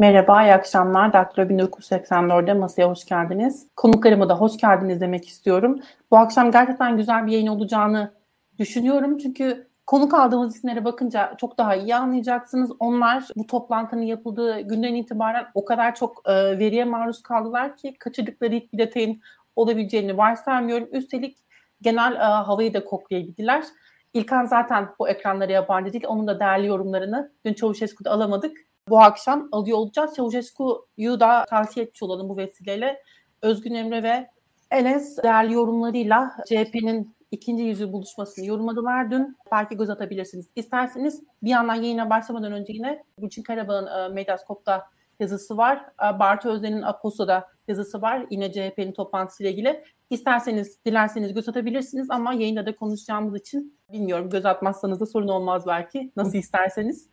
Merhaba, iyi akşamlar. Daktilo 1984'de masaya hoş geldiniz. Konuklarıma da hoş geldiniz demek istiyorum. Bu akşam gerçekten güzel bir yayın olacağını düşünüyorum. Çünkü konuk aldığımız isimlere bakınca çok daha iyi anlayacaksınız. Onlar bu toplantının yapıldığı günden itibaren o kadar çok e, veriye maruz kaldılar ki kaçırdıkları hiçbir detayın olabileceğini varsaymıyorum. Üstelik genel e, havayı da koklayabildiler. İlkan zaten bu ekranlara yabancı değil. Onun da değerli yorumlarını dün Çavuşesku'da alamadık. Bu akşam alıyor olacağız. Çavuşesku'yu da tavsiye etmiş olalım bu vesileyle. Özgün Emre ve Enes değerli yorumlarıyla CHP'nin ikinci yüzü buluşmasını yorumladılar dün. Belki göz atabilirsiniz. İsterseniz bir yandan yayına başlamadan önce yine Gülçin Karabağ'ın e, Medyaskop'ta yazısı var. E, Bartu Özden'in Aposto'da yazısı var. Yine CHP'nin toplantısıyla ilgili. İsterseniz, dilerseniz göz atabilirsiniz ama yayında da konuşacağımız için bilmiyorum göz atmazsanız da sorun olmaz belki. Nasıl isterseniz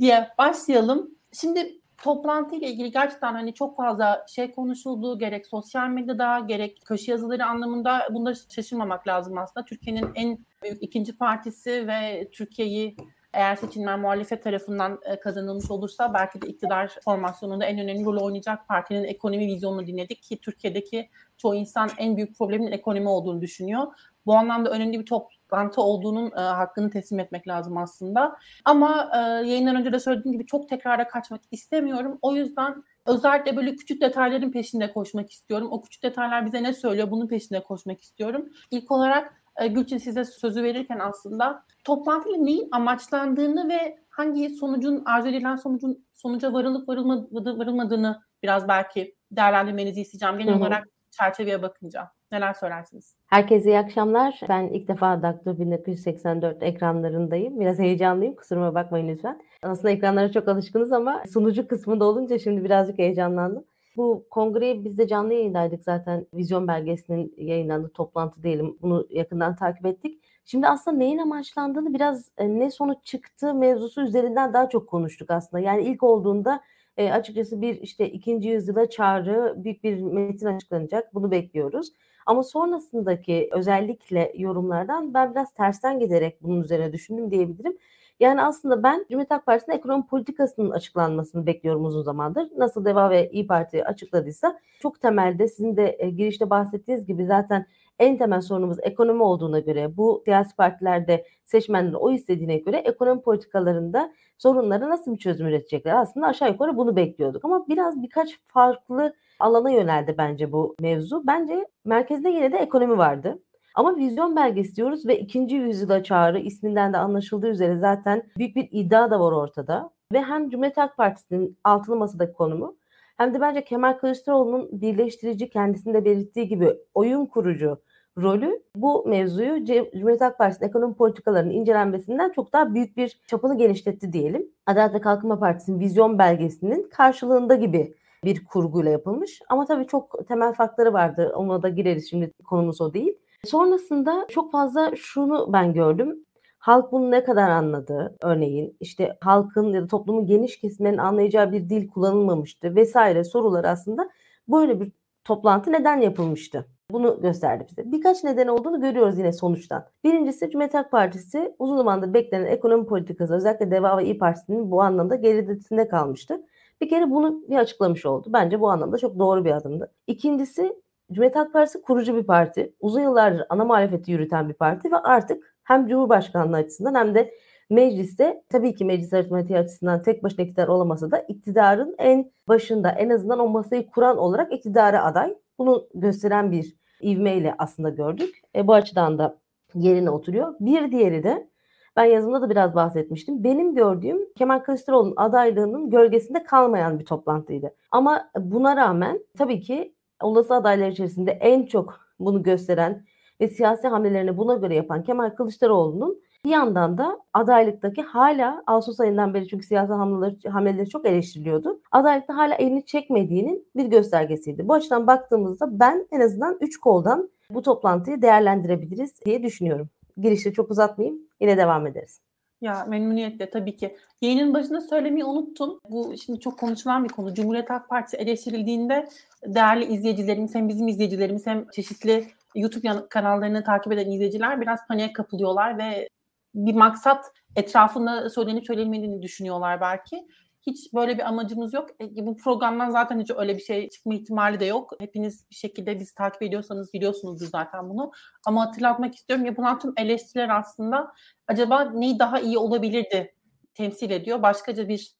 diye başlayalım. Şimdi toplantı ile ilgili gerçekten hani çok fazla şey konuşuldu. Gerek sosyal medyada gerek köşe yazıları anlamında bunda şaşırmamak lazım aslında. Türkiye'nin en büyük ikinci partisi ve Türkiye'yi eğer seçilmen muhalefet tarafından e, kazanılmış olursa belki de iktidar formasyonunda en önemli rol oynayacak partinin ekonomi vizyonunu dinledik ki Türkiye'deki çoğu insan en büyük problemin ekonomi olduğunu düşünüyor. Bu anlamda önemli bir toplantı olduğunun e, hakkını teslim etmek lazım aslında. Ama e, yayından önce de söylediğim gibi çok tekrara kaçmak istemiyorum. O yüzden özellikle böyle küçük detayların peşinde koşmak istiyorum. O küçük detaylar bize ne söylüyor bunun peşinde koşmak istiyorum. İlk olarak e, Gülçin size sözü verirken aslında toplantıyla neyin amaçlandığını ve hangi sonucun arzu edilen sonucun sonuca varılıp varılmadı, varılmadığını biraz belki değerlendirmenizi isteyeceğim. Genel Hı-hı. olarak çerçeveye bakınca. Neler söylersiniz? Herkese iyi akşamlar. Ben ilk defa Daktilo 1984 ekranlarındayım. Biraz heyecanlıyım. Kusuruma bakmayın lütfen. Aslında ekranlara çok alışkınız ama sunucu kısmında olunca şimdi birazcık heyecanlandım. Bu kongreyi biz de canlı yayındaydık zaten. Vizyon belgesinin yayınlandığı toplantı diyelim. Bunu yakından takip ettik. Şimdi aslında neyin amaçlandığını biraz e, ne sonuç çıktı mevzusu üzerinden daha çok konuştuk aslında. Yani ilk olduğunda e, açıkçası bir işte ikinci yüzyıla çağrı büyük bir metin açıklanacak. Bunu bekliyoruz. Ama sonrasındaki özellikle yorumlardan ben biraz tersten giderek bunun üzerine düşündüm diyebilirim. Yani aslında ben Cumhuriyet Halk Partisi'nin ekonomi politikasının açıklanmasını bekliyorum uzun zamandır. Nasıl DEVA ve İyi Parti açıkladıysa çok temelde sizin de girişte bahsettiğiniz gibi zaten en temel sorunumuz ekonomi olduğuna göre bu siyasi partilerde seçmenlerin o istediğine göre ekonomi politikalarında sorunları nasıl bir çözüm üretecekler? Aslında aşağı yukarı bunu bekliyorduk ama biraz birkaç farklı alana yöneldi bence bu mevzu. Bence merkezde yine de ekonomi vardı. Ama vizyon belgesi diyoruz ve ikinci yüzyıla çağrı isminden de anlaşıldığı üzere zaten büyük bir iddia da var ortada. Ve hem Cumhuriyet Halk Partisi'nin altılı masadaki konumu hem de bence Kemal Kılıçdaroğlu'nun birleştirici kendisinde belirttiği gibi oyun kurucu rolü bu mevzuyu Cumhuriyet Halk Partisi'nin ekonomi politikalarının incelenmesinden çok daha büyük bir çapını genişletti diyelim. Adalet ve Kalkınma Partisi'nin vizyon belgesinin karşılığında gibi bir kurguyla yapılmış. Ama tabii çok temel farkları vardı. Ona da gireriz şimdi konumuz o değil. Sonrasında çok fazla şunu ben gördüm. Halk bunu ne kadar anladı örneğin işte halkın ya da toplumun geniş kesimlerinin anlayacağı bir dil kullanılmamıştı vesaire sorular aslında böyle bir toplantı neden yapılmıştı? Bunu gösterdi bize. Birkaç neden olduğunu görüyoruz yine sonuçtan. Birincisi Cumhuriyet Halk Partisi uzun zamandır beklenen ekonomi politikası özellikle DEVA ve İYİ Partisi'nin bu anlamda geridesinde kalmıştı. Bir kere bunu bir açıklamış oldu. Bence bu anlamda çok doğru bir adımdı. İkincisi Cumhuriyet Halk Partisi kurucu bir parti. Uzun yıllardır ana muhalefeti yürüten bir parti ve artık hem Cumhurbaşkanlığı açısından hem de mecliste tabii ki meclis aritmetiği açısından tek başına iktidar olamasa da iktidarın en başında en azından o masayı kuran olarak iktidara aday. Bunu gösteren bir ivmeyle aslında gördük. E, bu açıdan da yerine oturuyor. Bir diğeri de ben yazımda da biraz bahsetmiştim. Benim gördüğüm Kemal Kılıçdaroğlu'nun adaylığının gölgesinde kalmayan bir toplantıydı. Ama buna rağmen tabii ki olası adaylar içerisinde en çok bunu gösteren ve siyasi hamlelerini buna göre yapan Kemal Kılıçdaroğlu'nun bir yandan da adaylıktaki hala Ağustos ayından beri çünkü siyasi hamleleri, hamleleri çok eleştiriliyordu. Adaylıkta hala elini çekmediğinin bir göstergesiydi. Bu açıdan baktığımızda ben en azından 3 koldan bu toplantıyı değerlendirebiliriz diye düşünüyorum. Girişte çok uzatmayayım. Yine devam ederiz. Ya memnuniyetle tabii ki. Yayının başında söylemeyi unuttum. Bu şimdi çok konuşulan bir konu. Cumhuriyet Halk Partisi eleştirildiğinde değerli izleyicilerimiz hem bizim izleyicilerimiz hem çeşitli YouTube kanallarını takip eden izleyiciler biraz paniğe kapılıyorlar ve bir maksat etrafında söylenip söylenmediğini düşünüyorlar belki. Hiç böyle bir amacımız yok. E, bu programdan zaten hiç öyle bir şey çıkma ihtimali de yok. Hepiniz bir şekilde bizi takip ediyorsanız biliyorsunuzdur zaten bunu. Ama hatırlatmak istiyorum. Yapılan tüm eleştiriler aslında acaba neyi daha iyi olabilirdi temsil ediyor. Başkaca bir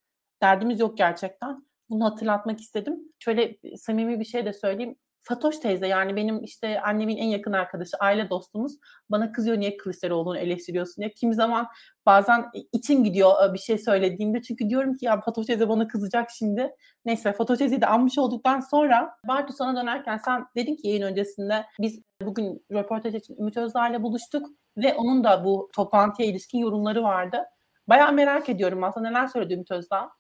derdimiz yok gerçekten. Bunu hatırlatmak istedim. Şöyle samimi bir şey de söyleyeyim. Fatoş teyze yani benim işte annemin en yakın arkadaşı, aile dostumuz bana kızıyor niye Kılıçdaroğlu'nu eleştiriyorsun diye. Kim zaman bazen içim gidiyor e, bir şey söylediğimde çünkü diyorum ki ya Fatoş teyze bana kızacak şimdi. Neyse Fatoş teyzeyi de anmış olduktan sonra Bartu sana dönerken sen dedin ki yayın öncesinde biz bugün röportaj için Ümit Özdağ'la buluştuk ve onun da bu toplantıya ilişkin yorumları vardı. Bayağı merak ediyorum aslında neler söyledi Ümit Özdağ?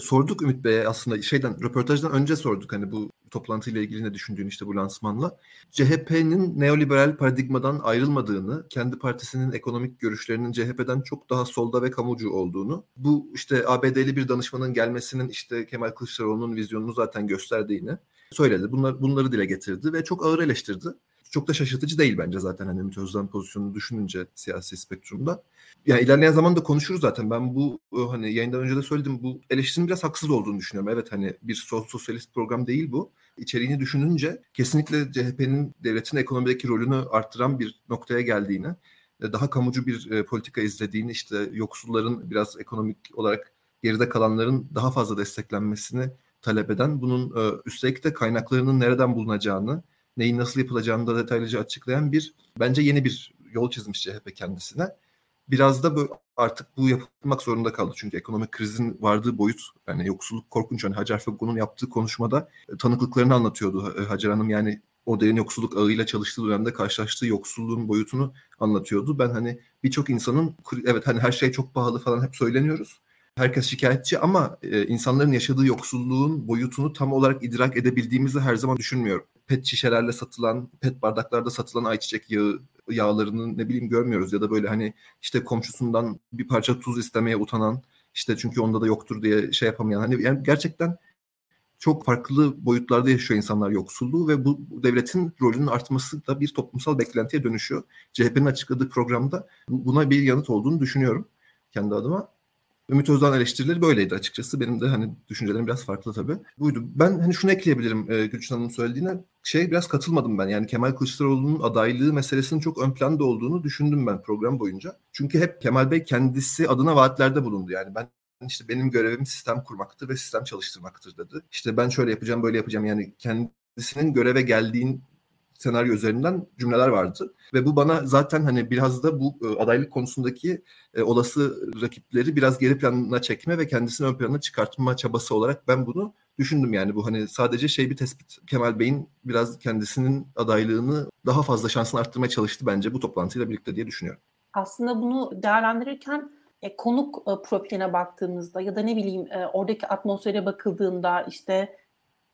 Sorduk Ümit Bey'e aslında şeyden röportajdan önce sorduk hani bu toplantıyla ilgili ne düşündüğünü işte bu lansmanla. CHP'nin neoliberal paradigmadan ayrılmadığını, kendi partisinin ekonomik görüşlerinin CHP'den çok daha solda ve kamucu olduğunu, bu işte ABD'li bir danışmanın gelmesinin işte Kemal Kılıçdaroğlu'nun vizyonunu zaten gösterdiğini söyledi. Bunlar, bunları dile getirdi ve çok ağır eleştirdi çok da şaşırtıcı değil bence zaten hani Ümit Özdağ'ın pozisyonunu düşününce siyasi spektrumda. Yani ilerleyen zamanda konuşuruz zaten. Ben bu e, hani yayından önce de söyledim bu eleştirinin biraz haksız olduğunu düşünüyorum. Evet hani bir sosyalist program değil bu. İçeriğini düşününce kesinlikle CHP'nin devletin ekonomideki rolünü arttıran bir noktaya geldiğini, e, daha kamucu bir e, politika izlediğini, işte yoksulların biraz ekonomik olarak geride kalanların daha fazla desteklenmesini talep eden, bunun üstelik de kaynaklarının nereden bulunacağını, neyin nasıl yapılacağını da detaylıca açıklayan bir bence yeni bir yol çizmiş CHP kendisine. Biraz da böyle artık bu yapılmak zorunda kaldı. Çünkü ekonomik krizin vardığı boyut yani yoksulluk korkunç. Hani Hacer Fekko'nun yaptığı konuşmada e, tanıklıklarını anlatıyordu e, Hacer Hanım. Yani o derin yoksulluk ağıyla çalıştığı dönemde karşılaştığı yoksulluğun boyutunu anlatıyordu. Ben hani birçok insanın evet hani her şey çok pahalı falan hep söyleniyoruz. Herkes şikayetçi ama e, insanların yaşadığı yoksulluğun boyutunu tam olarak idrak edebildiğimizi her zaman düşünmüyorum pet şişelerle satılan, pet bardaklarda satılan ayçiçek yağı yağlarını ne bileyim görmüyoruz ya da böyle hani işte komşusundan bir parça tuz istemeye utanan işte çünkü onda da yoktur diye şey yapamayan hani yani gerçekten çok farklı boyutlarda yaşıyor insanlar yoksulluğu ve bu devletin rolünün artması da bir toplumsal beklentiye dönüşüyor. CHP'nin açıkladığı programda buna bir yanıt olduğunu düşünüyorum kendi adıma. Ümit Özdağ'ın eleştirileri böyleydi açıkçası. Benim de hani düşüncelerim biraz farklı tabii. Buydu. Ben hani şunu ekleyebilirim e, Gülçin Hanım'ın söylediğine. Şey biraz katılmadım ben. Yani Kemal Kılıçdaroğlu'nun adaylığı meselesinin çok ön planda olduğunu düşündüm ben program boyunca. Çünkü hep Kemal Bey kendisi adına vaatlerde bulundu. Yani ben işte benim görevim sistem kurmaktır ve sistem çalıştırmaktır dedi. İşte ben şöyle yapacağım böyle yapacağım yani kendisinin göreve geldiğin senaryo üzerinden cümleler vardı. Ve bu bana zaten hani biraz da bu e, adaylık konusundaki e, olası rakipleri biraz geri planına çekme ve kendisini ön plana çıkartma çabası olarak ben bunu düşündüm yani bu hani sadece şey bir tespit. Kemal Bey'in biraz kendisinin adaylığını daha fazla şansını arttırmaya çalıştı bence bu toplantıyla birlikte diye düşünüyorum. Aslında bunu değerlendirirken e, konuk e, profiline baktığımızda ya da ne bileyim e, oradaki atmosfere bakıldığında işte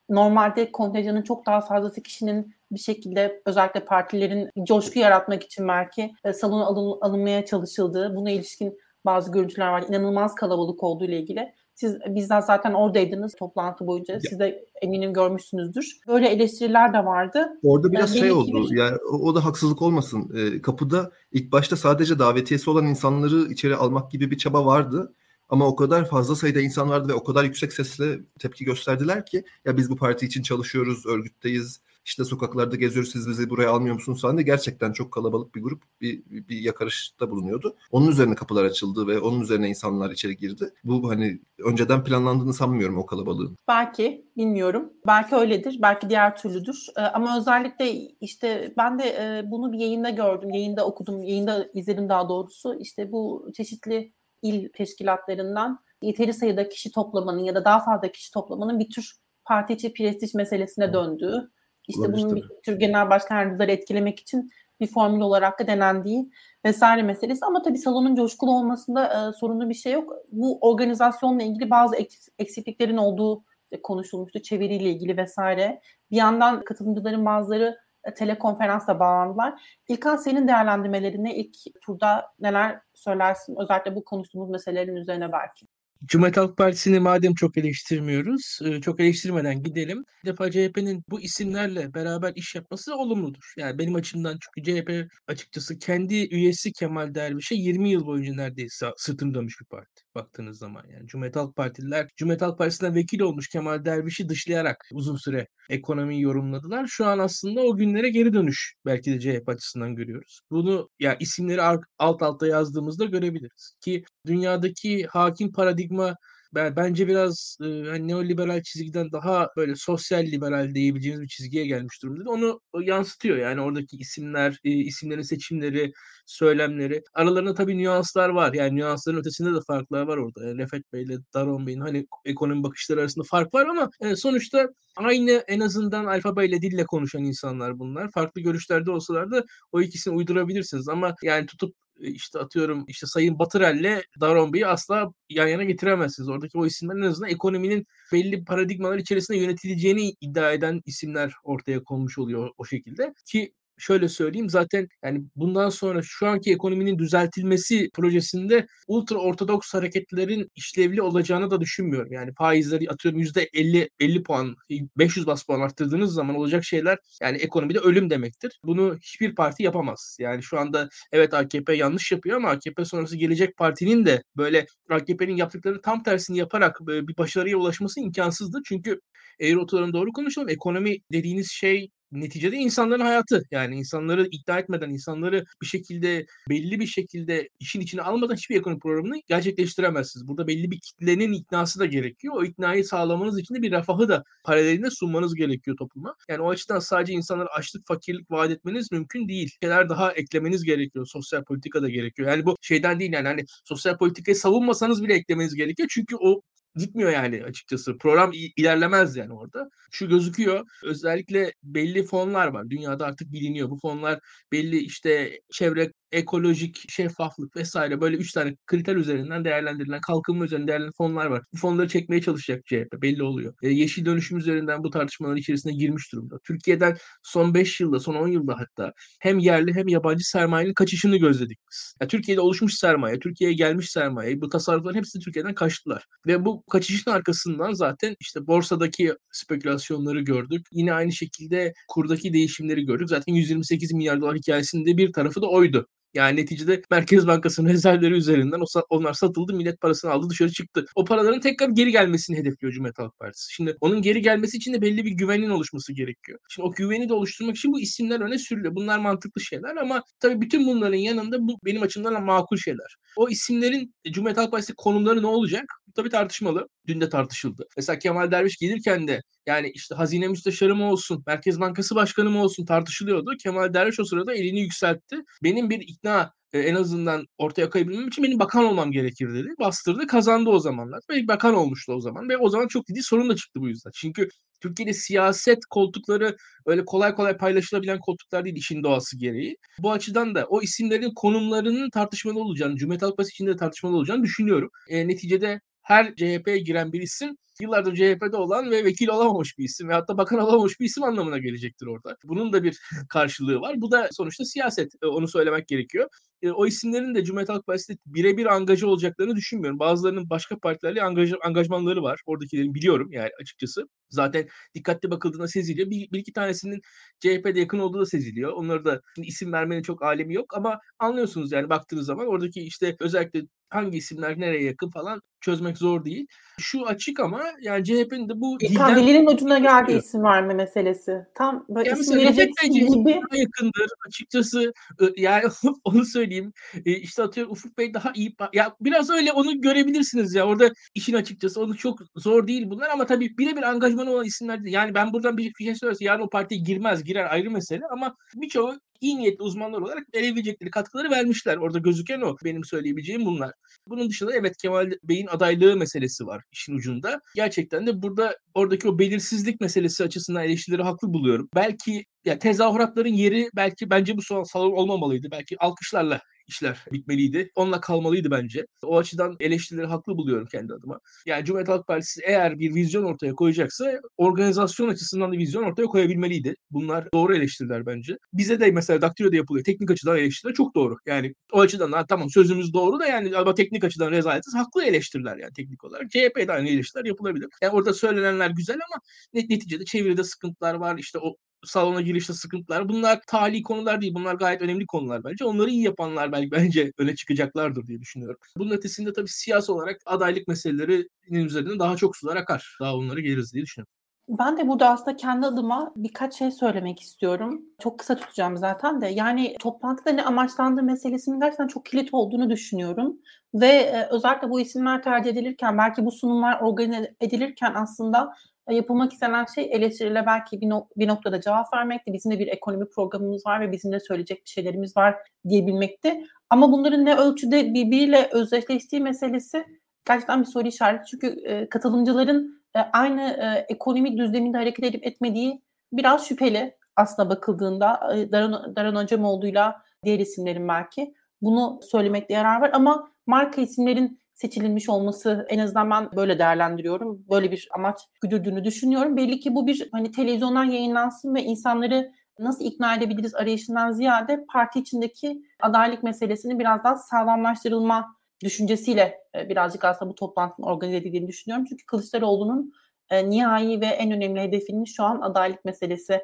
normalde kontenjanın çok daha fazlası kişinin bir şekilde özellikle partilerin coşku yaratmak için belki e, salona alın, alınmaya çalışıldığı, buna ilişkin bazı görüntüler var. İnanılmaz kalabalık olduğu ile ilgili. Siz bizzat zaten oradaydınız toplantı boyunca. Siz de eminim görmüşsünüzdür. Böyle eleştiriler de vardı. Orada biraz yani şey oldu. Bir... Yani o da haksızlık olmasın. E, kapıda ilk başta sadece davetiyesi olan insanları içeri almak gibi bir çaba vardı. Ama o kadar fazla sayıda insan vardı ve o kadar yüksek sesle tepki gösterdiler ki ya biz bu parti için çalışıyoruz, örgütteyiz, işte sokaklarda geziyoruz siz bizi buraya almıyor musunuz falan diye gerçekten çok kalabalık bir grup bir, bir yakarışta bulunuyordu. Onun üzerine kapılar açıldı ve onun üzerine insanlar içeri girdi. Bu hani önceden planlandığını sanmıyorum o kalabalığın. Belki bilmiyorum. Belki öyledir. Belki diğer türlüdür. Ee, ama özellikle işte ben de e, bunu bir yayında gördüm. Yayında okudum. Yayında izledim daha doğrusu. İşte bu çeşitli il teşkilatlarından yeteri sayıda kişi toplamanın ya da daha fazla kişi toplamanın bir tür parti içi prestij meselesine döndüğü, işte Olabilir bunun bir tür genel başkan yardımcıları etkilemek için bir formül olarak da denendiği vesaire meselesi. Ama tabii salonun coşkulu olmasında e, sorunlu bir şey yok. Bu organizasyonla ilgili bazı eksikliklerin olduğu konuşulmuştu. Çeviriyle ilgili vesaire. Bir yandan katılımcıların bazıları telekonferansla bağlandılar. İlkan senin değerlendirmelerine ilk turda neler söylersin? Özellikle bu konuştuğumuz meselelerin üzerine belki. Cumhuriyet Halk Partisi'ni madem çok eleştirmiyoruz, e, çok eleştirmeden gidelim. Bir defa CHP'nin bu isimlerle beraber iş yapması olumludur. Yani benim açımdan çünkü CHP açıkçası kendi üyesi Kemal Derviş'e 20 yıl boyunca neredeyse sırtını dönmüş bir parti. Baktığınız zaman. Yani Cumhuriyet Halk Partililer Cumhuriyet Halk Partisi'nden vekil olmuş Kemal Derviş'i dışlayarak uzun süre ekonomiyi yorumladılar. Şu an aslında o günlere geri dönüş belki de CHP açısından görüyoruz. Bunu ya isimleri alt alta yazdığımızda görebiliriz. Ki dünyadaki hakim paradigma ben, bence biraz hani neoliberal çizgiden daha böyle sosyal liberal diyebileceğimiz bir çizgiye gelmiş durumda. Onu yansıtıyor yani oradaki isimler, isimlerin seçimleri, söylemleri. Aralarında tabii nüanslar var. Yani nüansların ötesinde de farklar var orada. Yani Refet Bey ile Daron Bey'in hani ekonomi bakışları arasında fark var ama e, sonuçta aynı en azından alfabeyle dille konuşan insanlar bunlar. Farklı görüşlerde olsalar da o ikisini uydurabilirsiniz ama yani tutup işte atıyorum işte Sayın Batırel'le Daron Bey'i asla yan yana getiremezsiniz. Oradaki o isimler en azından ekonominin belli paradigmalar içerisinde yönetileceğini iddia eden isimler ortaya konmuş oluyor o şekilde. Ki şöyle söyleyeyim zaten yani bundan sonra şu anki ekonominin düzeltilmesi projesinde ultra ortodoks hareketlerin işlevli olacağını da düşünmüyorum. Yani faizleri atıyorum %50 50 puan 500 bas puan arttırdığınız zaman olacak şeyler yani ekonomide ölüm demektir. Bunu hiçbir parti yapamaz. Yani şu anda evet AKP yanlış yapıyor ama AKP sonrası gelecek partinin de böyle AKP'nin yaptıklarını tam tersini yaparak bir başarıya ulaşması imkansızdı. Çünkü eğri doğru konuşalım. Ekonomi dediğiniz şey neticede insanların hayatı. Yani insanları ikna etmeden, insanları bir şekilde belli bir şekilde işin içine almadan hiçbir ekonomi programını gerçekleştiremezsiniz. Burada belli bir kitlenin iknası da gerekiyor. O iknayı sağlamanız için de bir refahı da paralelinde sunmanız gerekiyor topluma. Yani o açıdan sadece insanlara açlık, fakirlik vaat etmeniz mümkün değil. Şeyler daha eklemeniz gerekiyor. Sosyal politika da gerekiyor. Yani bu şeyden değil yani hani sosyal politikayı savunmasanız bile eklemeniz gerekiyor. Çünkü o gitmiyor yani açıkçası. Program ilerlemez yani orada. Şu gözüküyor. Özellikle belli fonlar var. Dünyada artık biliniyor. Bu fonlar belli işte çevre ekolojik, şeffaflık vesaire böyle üç tane kriter üzerinden değerlendirilen, kalkınma üzerinden değerlendirilen fonlar var. Bu fonları çekmeye çalışacak CHP belli oluyor. E, yeşil dönüşüm üzerinden bu tartışmaların içerisine girmiş durumda. Türkiye'den son 5 yılda, son 10 yılda hatta hem yerli hem yabancı sermayenin kaçışını gözledik biz. Yani Türkiye'de oluşmuş sermaye, Türkiye'ye gelmiş sermaye, bu tasarrufların hepsi Türkiye'den kaçtılar. Ve bu kaçışın arkasından zaten işte borsadaki spekülasyonları gördük. Yine aynı şekilde kurdaki değişimleri gördük. Zaten 128 milyar dolar hikayesinde bir tarafı da oydu. Yani neticede Merkez Bankası'nın rezervleri üzerinden onlar satıldı, millet parasını aldı, dışarı çıktı. O paraların tekrar geri gelmesini hedefliyor Cumhuriyet Halk Partisi. Şimdi onun geri gelmesi için de belli bir güvenin oluşması gerekiyor. Şimdi o güveni de oluşturmak için bu isimler öne sürülüyor. Bunlar mantıklı şeyler ama tabii bütün bunların yanında bu benim açımdan makul şeyler. O isimlerin Cumhuriyet Halk Partisi konumları ne olacak? Bu tabii tartışmalı. Dün de tartışıldı. Mesela Kemal Derviş gelirken de yani işte hazine müsteşarı mı olsun, Merkez Bankası Başkanı mı olsun tartışılıyordu. Kemal Derviş o sırada elini yükseltti. Benim bir ikna e, en azından ortaya koyabilmem için benim bakan olmam gerekir dedi. Bastırdı kazandı o zamanlar. Ve bakan olmuştu o zaman. Ve o zaman çok ciddi sorun da çıktı bu yüzden. Çünkü Türkiye'de siyaset koltukları öyle kolay kolay paylaşılabilen koltuklar değil işin doğası gereği. Bu açıdan da o isimlerin konumlarının tartışmalı olacağını, Cumhuriyet Halk Partisi içinde de tartışmalı olacağını düşünüyorum. E, neticede her CHP'ye giren bir isim yıllardır CHP'de olan ve vekil olamamış bir isim ve hatta bakan olamamış bir isim anlamına gelecektir orada. Bunun da bir karşılığı var. Bu da sonuçta siyaset. E, onu söylemek gerekiyor. E, o isimlerin de Cumhuriyet Halk Partisi'de birebir angajı olacaklarını düşünmüyorum. Bazılarının başka partilerle angaj, angajmanları var. Oradakilerin biliyorum yani açıkçası. Zaten dikkatli bakıldığında seziliyor. Bir, bir iki tanesinin CHP'de yakın olduğu da seziliyor. Onları da isim vermenin çok alemi yok ama anlıyorsunuz yani baktığınız zaman oradaki işte özellikle hangi isimler nereye yakın falan çözmek zor değil. Şu açık ama yani CHP'nin de bu dilden... dilin ucuna geldi isim verme meselesi. Tam böyle yani isim vereceksin gibi. yakındır açıkçası. Yani onu söyleyeyim. İşte atıyorum Ufuk Bey daha iyi. Ya biraz öyle onu görebilirsiniz ya. Orada işin açıkçası onu çok zor değil bunlar ama tabii birebir angajmanı olan isimler. Yani ben buradan bir şey söylerse yarın o partiye girmez, girer ayrı mesele ama birçoğu iyi niyetli uzmanlar olarak verebilecekleri katkıları vermişler. Orada gözüken o. Benim söyleyebileceğim bunlar. Bunun dışında evet Kemal Bey'in adaylığı meselesi var işin ucunda. Gerçekten de burada oradaki o belirsizlik meselesi açısından eleştirileri haklı buluyorum. Belki ya tezahüratların yeri belki bence bu salon olmamalıydı. Belki alkışlarla işler bitmeliydi. Onunla kalmalıydı bence. O açıdan eleştirileri haklı buluyorum kendi adıma. Yani Cumhuriyet Halk Partisi eğer bir vizyon ortaya koyacaksa organizasyon açısından da vizyon ortaya koyabilmeliydi. Bunlar doğru eleştiriler bence. Bize de mesela Daktilo'da yapılıyor. Teknik açıdan eleştiriler çok doğru. Yani o açıdan da tamam sözümüz doğru da yani ama teknik açıdan rezaletiz haklı eleştiriler yani teknik olarak. CHP'de aynı eleştiriler yapılabilir. Yani orada söylenenler güzel ama neticede çeviride sıkıntılar var. İşte o salona girişte sıkıntılar bunlar tali konular değil. Bunlar gayet önemli konular bence. Onları iyi yapanlar belki bence öne çıkacaklardır diye düşünüyorum. Bunun ötesinde tabii siyasi olarak adaylık meselelerinin üzerinde daha çok sular akar. Daha onları geliriz diye düşünüyorum. Ben de burada aslında kendi adıma birkaç şey söylemek istiyorum. Çok kısa tutacağım zaten de. Yani toplantıda ne amaçlandığı meselesinin gerçekten çok kilit olduğunu düşünüyorum. Ve e, özellikle bu isimler tercih edilirken, belki bu sunumlar organize edilirken aslında yapılmak istenen şey eleştirile belki bir, no- bir noktada cevap vermekti. Bizim de bir ekonomi programımız var ve bizim de söyleyecek bir şeylerimiz var diyebilmekti. Ama bunların ne ölçüde birbiriyle özdeşleştiği meselesi gerçekten bir soru işareti. Çünkü e, katılımcıların e, aynı e, ekonomi düzleminde hareket edip etmediği biraz şüpheli aslında bakıldığında e, Daran, Daran Acemoğlu'yla diğer isimlerin belki bunu söylemekte yarar var ama marka isimlerin seçilinmiş olması en azından ben böyle değerlendiriyorum. Böyle bir amaç güdüldüğünü düşünüyorum. Belli ki bu bir hani televizyondan yayınlansın ve insanları nasıl ikna edebiliriz arayışından ziyade parti içindeki adaylık meselesini biraz daha sağlamlaştırılma düşüncesiyle e, birazcık aslında bu toplantının organize edildiğini düşünüyorum. Çünkü Kılıçdaroğlu'nun e, nihai ve en önemli hedefinin şu an adaylık meselesi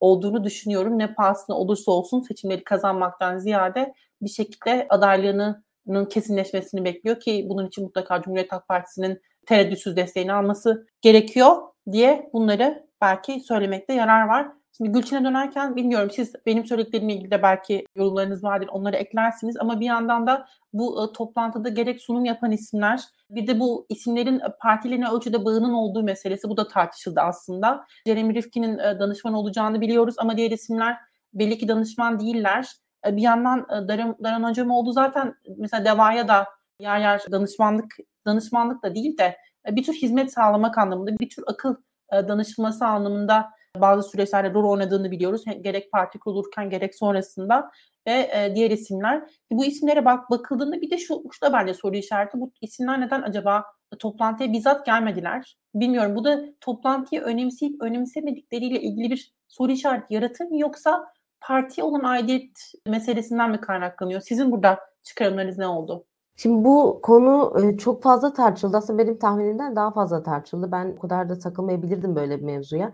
olduğunu düşünüyorum. Ne pahasına olursa olsun seçimleri kazanmaktan ziyade bir şekilde adaylığının kesinleşmesini bekliyor ki bunun için mutlaka Cumhuriyet Halk Partisi'nin tereddütsüz desteğini alması gerekiyor diye bunları belki söylemekte yarar var. Şimdi Gülçin'e dönerken bilmiyorum siz benim söylediklerimle ilgili de belki yorumlarınız vardır onları eklersiniz ama bir yandan da bu e, toplantıda gerek sunum yapan isimler bir de bu isimlerin partilerine ölçüde bağının olduğu meselesi bu da tartışıldı aslında. Jeremy Rifkin'in danışman olacağını biliyoruz ama diğer isimler belli ki danışman değiller. E, bir yandan e, Daran, Daran Acemoğlu zaten mesela Deva'ya da yer yer danışmanlık danışmanlık da değil de e, bir tür hizmet sağlamak anlamında bir tür akıl danışılması anlamında bazı süreçlerde rol oynadığını biliyoruz. Gerek parti kurulurken gerek sonrasında ve diğer isimler. Bu isimlere bak bakıldığında bir de şu, şu da bence soru işareti. Bu isimler neden acaba toplantıya bizzat gelmediler? Bilmiyorum. Bu da toplantıyı önemseyip önemsemedikleriyle ilgili bir soru işareti yaratır mı yoksa partiye olan aidiyet meselesinden mi kaynaklanıyor? Sizin burada çıkarımlarınız ne oldu? Şimdi bu konu çok fazla tartışıldı. Aslında benim tahminimden daha fazla tartışıldı. Ben o kadar da takılmayabilirdim böyle bir mevzuya.